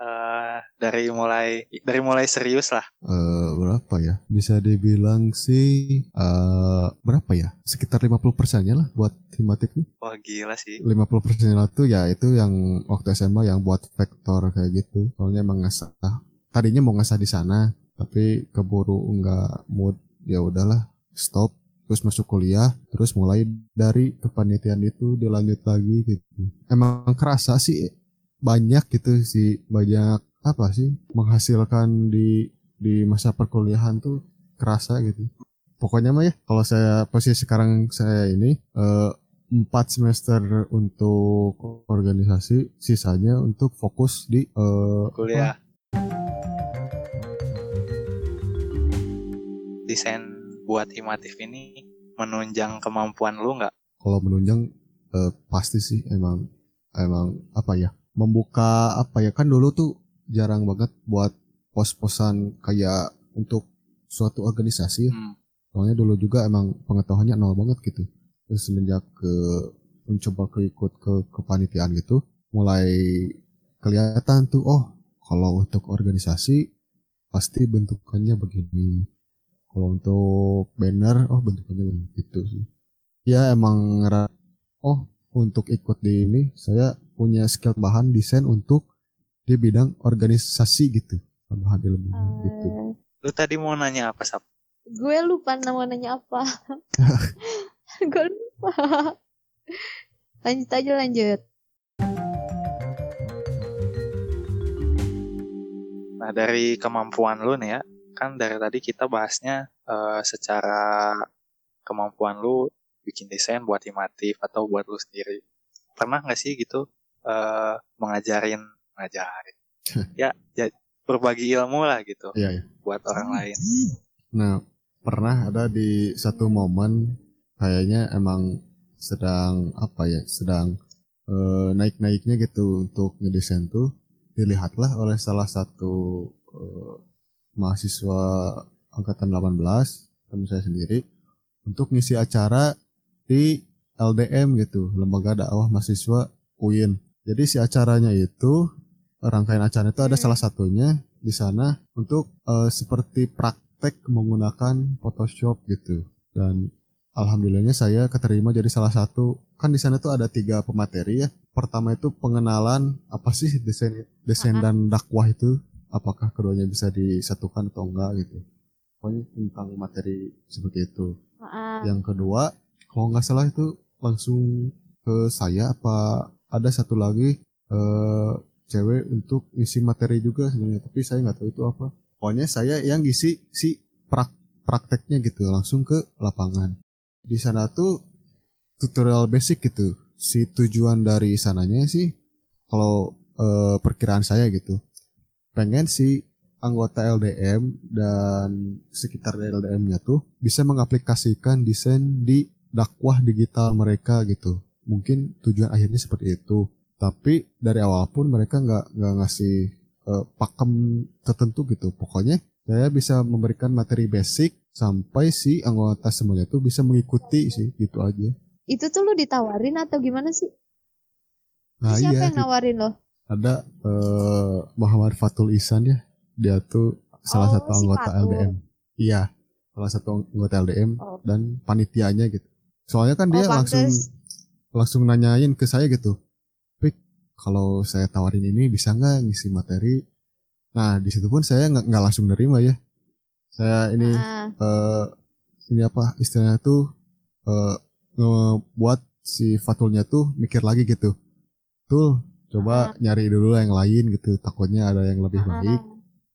Eh, dari mulai dari mulai serius lah. eh berapa ya? Bisa dibilang sih eh berapa ya? Sekitar 50 persennya lah buat himatif nih. Wah gila sih. 50 persennya tuh ya itu yang waktu SMA yang buat vektor kayak gitu. Soalnya emang ngasah. Tadinya mau ngasah di sana, tapi keburu nggak mood. Ya udahlah, stop. Terus masuk kuliah, terus mulai dari kepanitiaan itu dilanjut lagi gitu. Emang kerasa sih banyak gitu sih banyak apa sih menghasilkan di di masa perkuliahan tuh kerasa gitu. Pokoknya mah ya kalau saya posisi sekarang saya ini eh, empat semester untuk organisasi, sisanya untuk fokus di eh, Kuliah. Desain buat himatif ini menunjang kemampuan lu nggak? kalau menunjang eh, pasti sih emang emang apa ya membuka apa ya kan dulu tuh jarang banget buat pos-posan kayak untuk suatu organisasi. Hmm. Soalnya dulu juga emang pengetahuannya nol banget gitu. Terus semenjak ke mencoba ke ikut ke kepanitiaan gitu, mulai kelihatan tuh oh kalau untuk organisasi pasti bentukannya begini. Kalau untuk banner oh bentukannya begitu sih. Ya emang oh untuk ikut di ini saya punya skill bahan desain untuk di bidang organisasi gitu. Tambahan ilmu gitu. Eh, Lu tadi mau nanya apa, Sap? gue lupa nama nanya apa. gue lupa. Lanjut aja lanjut. Nah, dari kemampuan lu nih ya, kan dari tadi kita bahasnya eh, secara kemampuan lu bikin desain buat imatif atau buat lu sendiri. Pernah nggak sih gitu eh, mengajarin, ngajarin? ya, ya, berbagi ilmu lah gitu Iya, iya. buat orang lain. Nah, pernah ada di satu momen kayaknya emang sedang apa ya, sedang eh, naik-naiknya gitu untuk ngedesain tuh dilihatlah oleh salah satu eh, mahasiswa angkatan 18 teman saya sendiri untuk ngisi acara di LDM gitu, Lembaga Dakwah Mahasiswa UIN. Jadi si acaranya itu rangkaian acara itu ada Hmm. salah satunya di sana untuk eh, seperti praktek menggunakan Photoshop gitu. Dan alhamdulillahnya saya keterima jadi salah satu kan di sana tuh ada tiga pemateri ya. Pertama itu pengenalan apa sih desain desain dan dakwah itu apakah keduanya bisa disatukan atau enggak gitu. Pokoknya tentang materi seperti itu. Maaf. Yang kedua, kalau nggak salah itu langsung ke saya apa ada satu lagi eh cewek untuk ngisi materi juga sebenarnya, tapi saya nggak tahu itu apa. Pokoknya saya yang ngisi si prak prakteknya gitu langsung ke lapangan. Di sana tuh tutorial basic gitu. Si tujuan dari sananya sih kalau eh, perkiraan saya gitu. Pengen si anggota LDM dan sekitar LDM-nya tuh bisa mengaplikasikan desain di dakwah digital mereka gitu. Mungkin tujuan akhirnya seperti itu. Tapi dari awal pun mereka nggak nggak ngasih eh, pakem tertentu gitu. Pokoknya saya bisa memberikan materi basic sampai si anggota semuanya tuh bisa mengikuti sih gitu aja. Itu tuh lu ditawarin atau gimana sih? Nah Siapa iya yang nawarin lo? Ada eh, Muhammad Fatul Ihsan ya. Dia tuh salah Oh, satu si anggota Fatul. LDM. Iya, salah satu anggota LDM Oh. dan panitianya gitu. Soalnya kan dia oh, langsung pantes. langsung nanyain ke saya gitu. Pik, kalau saya tawarin ini bisa nggak ngisi materi? Nah, di situ pun saya nggak langsung nerima ya. Saya ini Ah, eh ini apa istilahnya tuh eh ngebuat si Fatulnya tuh mikir lagi gitu. Tuh, coba Ah. nyari dulu yang lain gitu. Takutnya ada yang lebih ah, baik.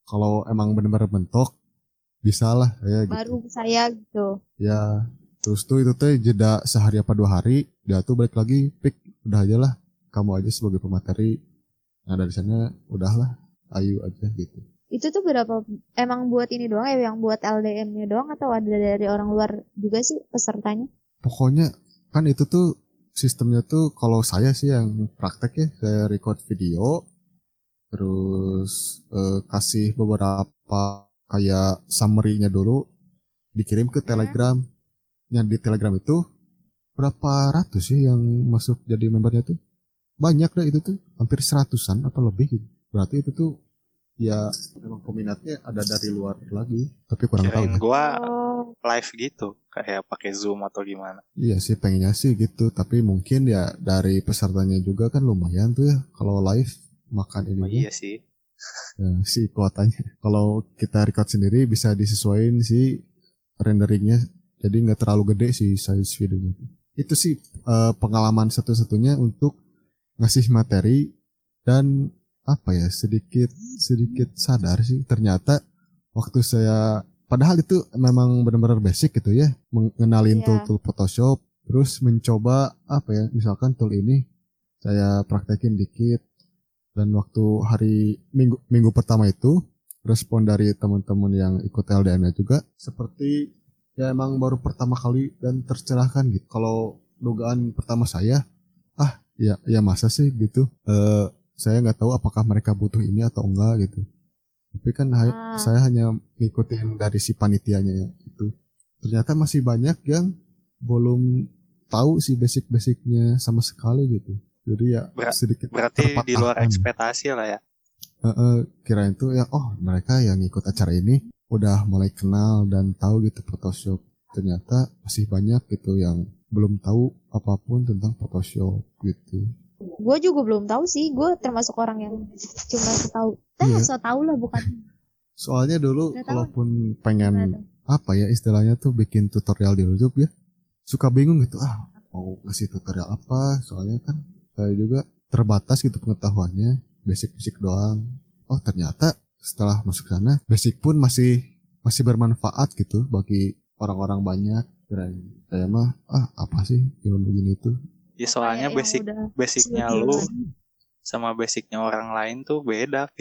Kalau emang bener-bener mentok, bisa lah saya gitu. baru saya gitu. Ya, terus tuh itu tuh jeda sehari apa dua hari, dia tuh balik lagi, pik, udah aja lah, kamu aja sebagai pemateri. Nah dari sana udahlah, ayu aja gitu. Itu tuh berapa? Emang buat ini doang ya? Yang buat LDM-nya doang atau ada dari orang luar juga sih pesertanya? Pokoknya kan itu tuh sistemnya tuh kalau saya sih yang praktek ya, saya record video, terus eh, kasih beberapa kayak summary-nya dulu, dikirim ke Telegram. Yang di Telegram itu berapa ratus sih yang masuk jadi membernya tuh? Banyak deh itu tuh, hampir seratusan atau lebih gitu. Berarti itu tuh ya memang peminatnya ada dari luar lagi, tapi kurang tahu. Kirain ya. gua Oh, live gitu, kayak pakai Zoom atau gimana. Iya sih pengennya sih gitu, tapi mungkin ya dari pesertanya juga kan lumayan tuh ya kalau live makan ini Oh, iya sih. ya, si kuotanya. Kalau kita record sendiri bisa disesuaikan si renderingnya, jadi nggak terlalu gede sih size videonya. Itu sih eh, pengalaman satu-satunya untuk ngasih materi dan apa ya sedikit sedikit sadar sih ternyata waktu saya padahal itu memang benar-benar basic gitu ya mengenalin Iya. tool-tool Photoshop terus mencoba apa ya misalkan tool ini saya praktekin dikit dan waktu hari minggu minggu pertama itu respon dari teman-teman yang ikut LDM-nya juga seperti ya emang baru pertama kali dan tercerahkan gitu. Kalau dugaan pertama saya ah ya ya masa sih? Gitu. Eh saya nggak tahu apakah mereka butuh ini atau enggak gitu tapi kan Ah. saya hanya ngikutin dari si panitianya itu. Ternyata masih banyak yang belum tahu si basic-basicnya sama sekali gitu. Jadi ya Ber- sedikit Berarti di luar ekspektasi lah ya. Heeh, kirain tuh ya oh mereka yang ikut acara ini udah mulai kenal dan tahu gitu Photoshop. Ternyata masih banyak gitu yang belum tahu apa pun tentang Photoshop gitu gue juga belum tahu sih. Gue termasuk orang yang cuma tahu eh Iya. so tau lah bukan. Soalnya dulu Nggak tahu. kalaupun Nggak pengen tahu. apa ya istilahnya tuh bikin tutorial di YouTube ya suka bingung gitu ah mau ngasih tutorial apa? Soalnya kan saya juga terbatas gitu pengetahuannya basic-basic doang. Oh ternyata setelah masuk sana basic pun masih masih bermanfaat gitu bagi orang-orang banyak. Kirain saya mah ah apa sih ilmu begini tuh Ya soalnya Kayak basic udah basicnya lu sama basicnya orang lain tuh beda.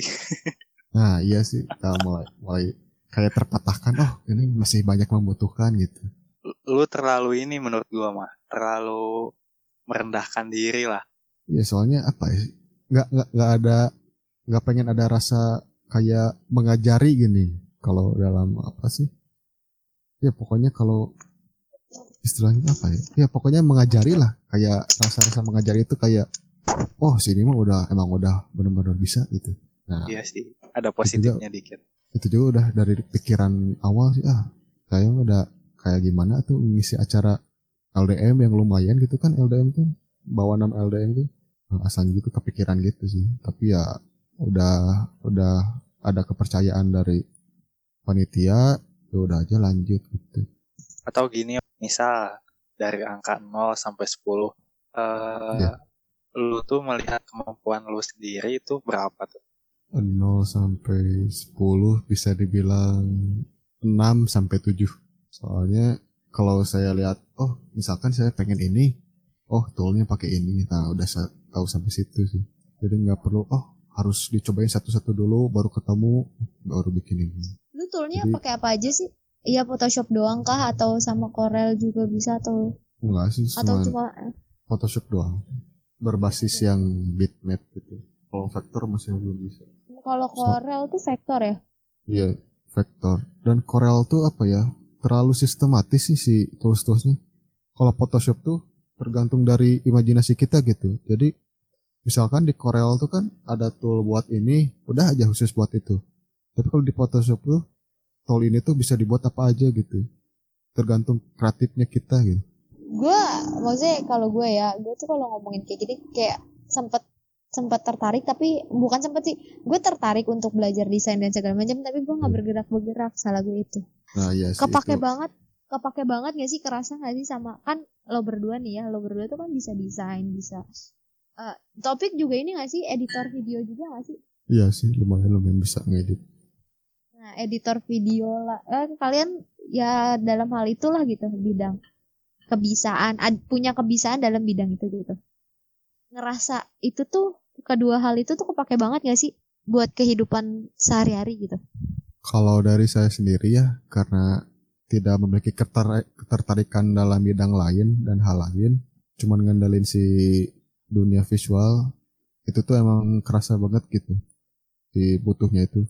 nah iya sih kita mulai mulai kayak terpatahkan oh ini masih banyak membutuhkan gitu lu terlalu ini menurut gua mah terlalu merendahkan diri lah. Ya soalnya apa ya? Nggak nggak nggak ada nggak pengen ada rasa kayak mengajari gini. Kalau dalam apa sih? Ya pokoknya kalau istilahnya apa ya? Ya pokoknya mengajari lah. Kayak rasa-rasa mengajari itu kayak oh sini mah udah emang udah benar-benar bisa gitu. Nah Iya sih, ada positifnya dikit. itu juga udah dari pikiran awal sih ah saya mah udah kayak gimana tuh ngisi acara LDM yang lumayan gitu kan LDM tuh bawa nama LDM tuh Nah, asal gitu kepikiran gitu sih tapi ya udah udah ada kepercayaan dari panitia ya udah aja lanjut gitu Atau gini, misal dari angka 0 sampai 10 eh Iya. lu tuh melihat kemampuan lu sendiri itu berapa tuh? 0 sampai 10 bisa dibilang 6 sampai 7 soalnya kalau saya lihat oh misalkan saya pengen ini oh toolnya pakai ini. Nah udah tahu sampai situ sih. Jadi nggak perlu oh harus dicobain satu-satu dulu baru ketemu baru bikin ini. Lu toolnya pakai apa aja sih iya Photoshop doang kah atau sama Corel juga bisa atau enggak sih atau cuma cuma Photoshop doang berbasis yang bitmap gitu kalau vektor masih belum bisa kalau Corel tuh vektor ya Iya, vektor. Dan Corel tuh apa ya? Terlalu sistematis sih si tools-toolsnya. Kalau Photoshop tuh tergantung dari imajinasi kita gitu. Jadi misalkan di Corel tuh kan ada tool buat ini, udah aja khusus buat itu. Tapi kalau di Photoshop tuh tool ini tuh bisa dibuat apa aja gitu. Tergantung kreatifnya kita gitu. gue maksudnya kalau gue ya gue tuh kalau ngomongin kayak gini kayak sempet sempat tertarik tapi bukan sempet sih gue tertarik untuk belajar desain dan segala macam tapi gue nggak Hmm. bergerak bergerak salah gue itu Nah, iya sih. kepake itu. banget kepake banget gak sih kerasa gak sih sama kan lo berdua nih ya lo berdua tuh kan bisa desain bisa Eh, topik juga ini gak sih editor video juga gak sih Iya sih, lumayan lumayan bisa ngedit. Editor video lah. Eh, kalian ya dalam hal itulah gitu bidang kebisaan ad- punya kebisaan dalam bidang itu gitu. Ngerasa itu tuh kedua hal itu tuh kepake banget gak sih buat kehidupan sehari-hari gitu? Kalau dari saya sendiri ya, karena tidak memiliki keter- ketertarikan dalam bidang lain dan hal lain, cuman ngandelin si dunia visual, itu tuh emang kerasa banget gitu, di butuhnya itu.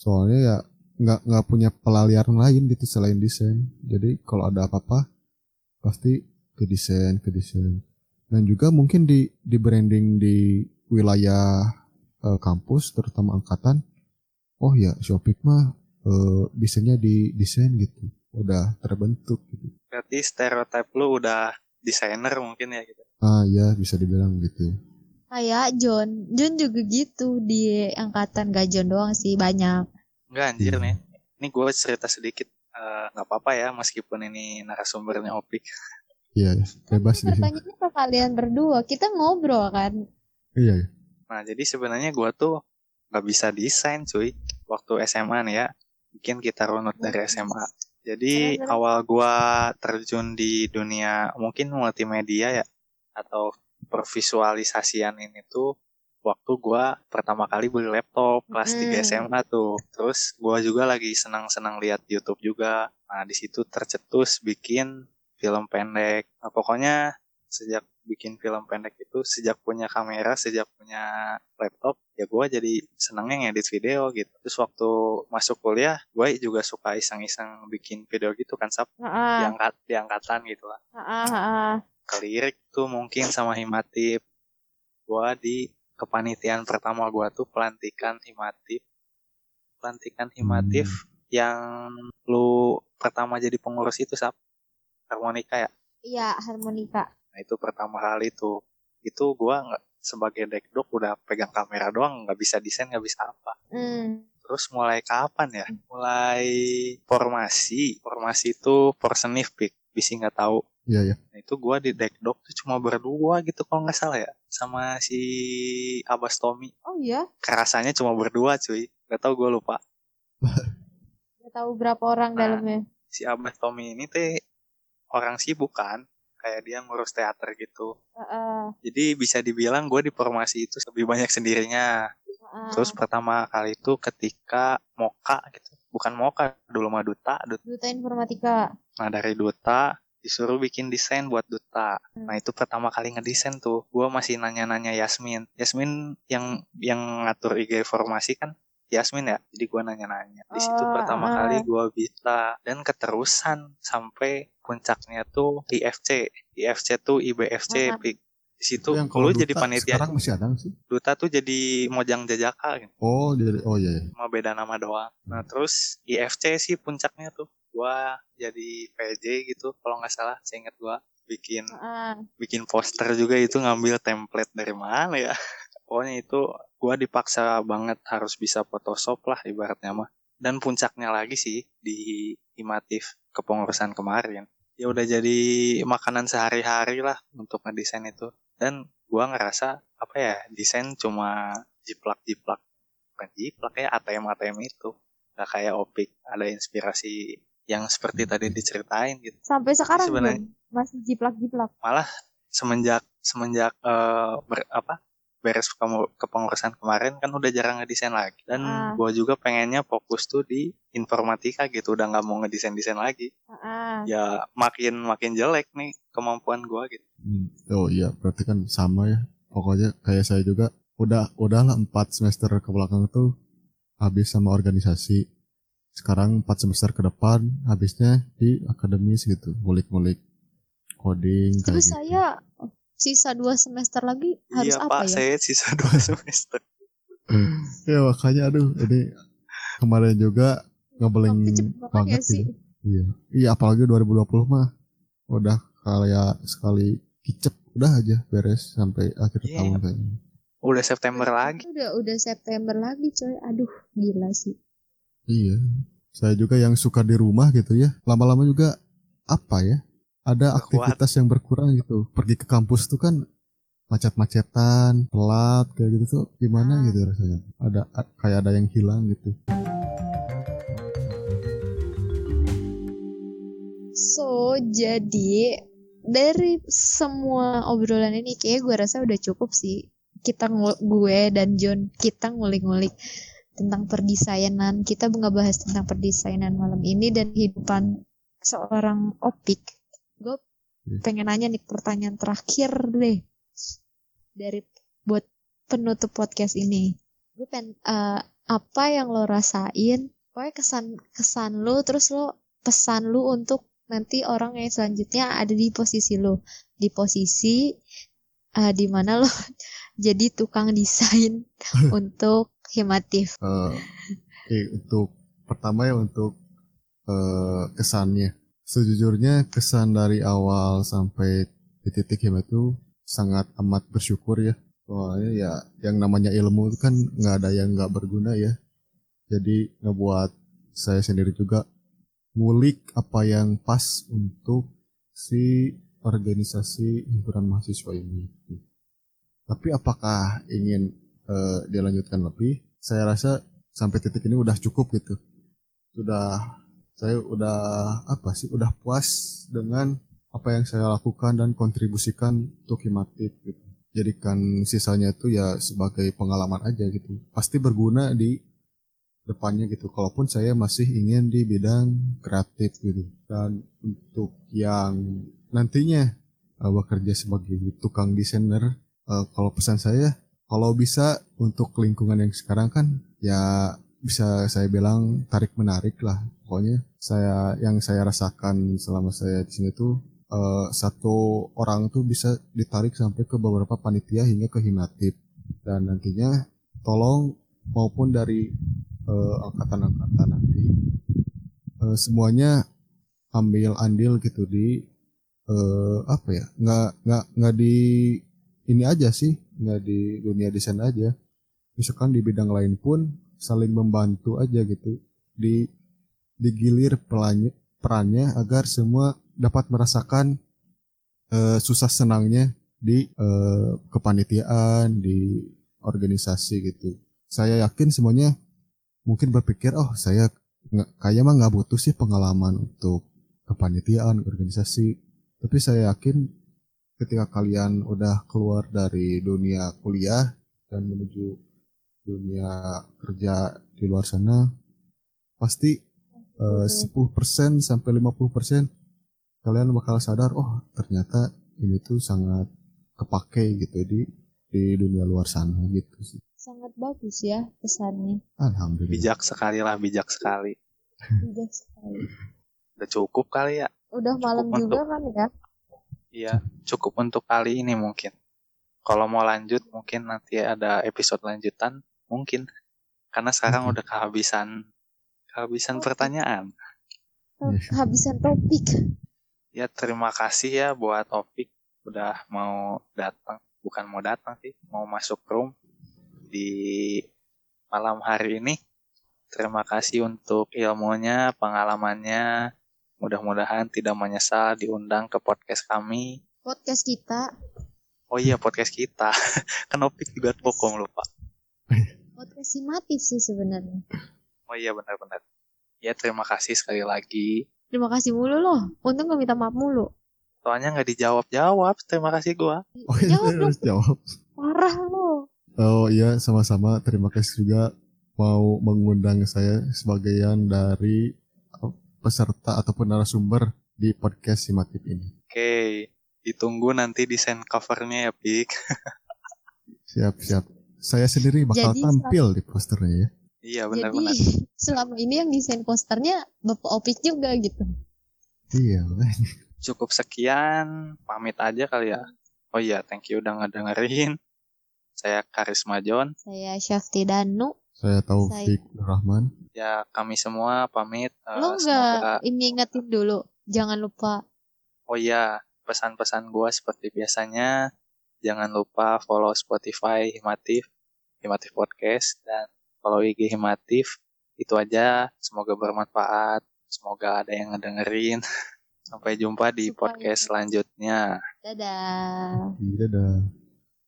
Soalnya ya nggak nggak punya pelalian lain gitu selain desain. Jadi kalau ada apa-apa, pasti ke desain, ke desain. Dan juga mungkin di di branding di wilayah eh, kampus, terutama angkatan, oh ya Shopee mah eh, desainnya di desain gitu udah terbentuk gitu Berarti stereotip lu udah desainer mungkin ya gitu. ah ya bisa dibilang gitu kayak John John juga gitu di angkatan gak John doang sih banyak Enggak anjir Iya. nih. Ini gue cerita sedikit. Eh, nggak apa-apa ya meskipun ini narasumbernya Opik. iya kan bebas sini pertanyaannya ke kalian berdua kita ngobrol kan iya iya. Nah jadi sebenarnya gue tuh nggak bisa desain cuy waktu SMA nih ya. Mungkin kita runut dari SMA. Jadi awal gua terjun di dunia mungkin multimedia ya atau pervisualisasian ini tuh waktu gua pertama kali beli laptop kelas 3 Hmm. SMA tuh. Terus gua juga lagi senang-senang lihat YouTube juga. Nah, di situ tercetus bikin film pendek. Nah, pokoknya sejak bikin film pendek itu sejak punya kamera sejak punya laptop ya gue jadi senengnya ngedit video gitu terus waktu masuk kuliah gue juga suka iseng-iseng bikin video gitu kan sab di, Heeh. angkat, di angkatan gitu lah Heeh, heeh. Kelirik tuh mungkin sama himatip gue di kepanitiaan pertama gue tuh pelantikan himatip pelantikan himatip yang lu pertama jadi pengurus itu sab harmonika ya Iya, harmonika. Nah itu pertama kali tuh. Itu gua nggak sebagai dekdok udah pegang kamera doang, nggak bisa desain, nggak bisa apa. Hmm. Terus mulai kapan ya? Mulai formasi. Formasi itu porsenif pik. Bisi nggak tahu. Iya ya. Nah itu gua di dekdok tuh cuma berdua gitu kalau nggak salah ya. Sama si Abbas Tommy. Oh iya, Kerasanya cuma berdua cuy. Gak tau gue lupa. nggak tahu berapa orang Nah. dalamnya. Si Abbas Tommy ini teh orang sibuk kan. Kayak dia ngurus teater gitu. Heeh, Jadi bisa dibilang gue di formasi itu lebih banyak sendirinya. heeh. Terus pertama kali itu ketika Moka gitu. Bukan Moka, dulu mah Duta. Dut- Duta Informatika. Nah dari Duta disuruh bikin desain buat Duta. Nah itu pertama kali ngedesain tuh. Gue masih nanya-nanya Yasmin. Yasmin yang yang ngatur IG formasi kan Yasmin ya. Jadi gue nanya-nanya. Di situ Oh, pertama ah. kali gue bisa. Dan keterusan sampai puncaknya tuh IFC. IFC tuh IBFC. Ah. Pik. Di situ yang kalau lu jadi Duta panitia sekarang masih ada sih? Duta tuh jadi Mojang Jajaka gitu. Oh, dari oh iya. iya. Cuma beda nama doang. Nah terus IFC sih puncaknya tuh. Gua jadi PJ gitu kalau nggak salah. Saya ingat gua bikin Heeh. bikin poster juga itu ngambil template dari mana ya. Pokoknya itu gua dipaksa banget harus bisa Photoshop lah ibaratnya mah. Dan puncaknya lagi sih di Imatif kepengurusan kemarin. Ya udah jadi makanan sehari-hari lah untuk ngedesain itu. Dan gua ngerasa apa ya desain cuma jiplak-jiplak. Bukan jiplak ya ATM-ATM itu. Gak kayak opik ada inspirasi yang seperti tadi diceritain gitu. Sampai sekarang Sebenarnya- masih jiplak-jiplak. malah semenjak semenjak eh, ber, apa beres kepengurusan kemarin kan udah jarang ngedesain lagi dan Ah. gua juga pengennya fokus tuh di informatika gitu udah nggak mau ngedesain desain lagi Heeh. ya makin makin jelek nih kemampuan gua gitu Hmm. Oh iya, berarti kan sama ya. Pokoknya kayak saya juga udah udahlah empat semester ke belakang tuh habis sama organisasi. Sekarang empat semester ke depan habisnya di akademis gitu, ngulik-ngulik coding kayak Terus gitu. saya sisa dua semester lagi harus iya apa pak ya? saya sisa dua semester ya makanya aduh ini kemarin juga ngebeleng banget ya sih. gitu. Iya. Iya apalagi 2020 mah udah kayak sekali kicep udah aja beres sampai akhir Iya. tahun kayaknya. udah September lagi Udah udah September lagi coy. Aduh gila sih. Iya. Saya juga yang suka di rumah gitu ya. Lama-lama juga apa ya? Ada kuat. aktivitas yang berkurang gitu. Pergi ke kampus tuh kan macet-macetan, telat kayak gitu tuh gimana Ah. gitu rasanya. Ada kayak ada yang hilang gitu. So jadi dari semua obrolan ini kayak gue rasa udah cukup sih. Kita gue dan John kita ngulik-ngulik tentang perdesainan. Kita ngebahas tentang perdesainan malam ini dan kehidupan seorang opik. Gue Hmm. pengen nanya nih pertanyaan terakhir deh dari buat penutup podcast ini. Gue pengen eh, apa yang lo rasain? Pokoknya kesan kesan lo terus lo pesan lu untuk nanti orang yang selanjutnya ada di posisi lo di posisi eh, di mana lo jadi tukang desain untuk himatif Eh, oke, untuk pertama ya untuk eh, kesannya. Sejujurnya kesan dari awal sampai di titik hemat itu sangat amat bersyukur ya. Soalnya ya yang namanya ilmu itu kan nggak ada yang nggak berguna ya. Jadi ngebuat saya sendiri juga ngulik apa yang pas untuk si organisasi himpunan mahasiswa ini. Tapi apakah ingin eh, dilanjutkan lebih? Saya rasa sampai titik ini udah cukup gitu. Sudah saya udah apa sih? Udah puas dengan apa yang saya lakukan dan kontribusikan untuk himatif gitu. Jadikan sisanya itu ya sebagai pengalaman aja gitu. Pasti berguna di depannya gitu. Kalaupun saya masih ingin di bidang kreatif gitu. Dan untuk yang nantinya uh, bekerja sebagai tukang desainer. Uh, kalau pesan saya, kalau bisa untuk lingkungan yang sekarang kan ya bisa saya bilang tarik menarik lah. Pokoknya saya yang saya rasakan selama saya di sini tuh uh, satu orang tuh bisa ditarik sampai ke beberapa panitia hingga ke himatip dan nantinya tolong maupun dari angkatan-angkatan uh, nanti uh, semuanya ambil andil gitu di uh, apa ya nggak nggak nggak di ini aja sih nggak di dunia desain aja. Misalkan di bidang lain pun saling membantu aja gitu. Di digilir perannya perannya agar semua dapat merasakan uh, susah senangnya di uh, kepanitiaan di organisasi gitu. Saya yakin semuanya mungkin berpikir oh saya kayaknya mah nggak butuh sih pengalaman untuk kepanitiaan organisasi. Tapi saya yakin ketika kalian udah keluar dari dunia kuliah dan menuju dunia kerja di luar sana pasti uh, 10% sampai 50% kalian bakal sadar oh ternyata ini tuh sangat kepake gitu di di dunia luar sana gitu sih. Sangat bagus ya pesannya. Alhamdulillah. Bijak sekali lah, bijak sekali. Bijak sekali. Udah cukup kali ya. Udah malam Cukup juga untuk- kan ya? Iya, cukup untuk kali ini mungkin. Kalau mau lanjut mungkin nanti ada episode lanjutan mungkin. Karena sekarang udah kehabisan kehabisan Oke. pertanyaan. Kehabisan topik. Ya terima kasih ya buat Opik udah mau datang, bukan mau datang sih, mau masuk room di malam hari ini. Terima kasih untuk ilmunya, pengalamannya. Mudah-mudahan tidak menyesal diundang ke podcast kami. Podcast kita. Oh iya podcast kita. kan Opik juga bokong lupa. Podcast simatif sih sebenarnya. Oh iya benar-benar. Ya terima kasih sekali lagi. Terima kasih mulu loh. Untung gak minta maaf mulu. Soalnya nggak dijawab-jawab. Terima kasih gua. Oh iya Jawab dong. harus jawab. Parah lo. Oh iya sama-sama terima kasih juga mau mengundang saya sebagian dari uh, peserta ataupun narasumber di podcast Simatip ini. Oke, ditunggu nanti desain covernya ya Pik. Siap siap. Saya sendiri bakal Jadi, tampil di posternya ya. Iya Jadi benar-benar. selama ini yang desain posternya Bapak Opik juga gitu. Iya. Cukup sekian, pamit aja kali ya. Oh iya, thank you udah ngedengerin. Saya Karisma John. Saya Syafti Danu. Saya Taufik Rahman. Ya kami semua pamit. Eh, Lo semoga nggak ini ingetin dulu. Jangan lupa Oh iya, pesan-pesan gua seperti biasanya. Jangan lupa follow Spotify Himatif, Himatif Podcast, dan follow IG Himatif. Itu aja, semoga bermanfaat. Semoga ada yang ngedengerin. Sampai jumpa di Supaya- podcast selanjutnya. dadah. Dadah.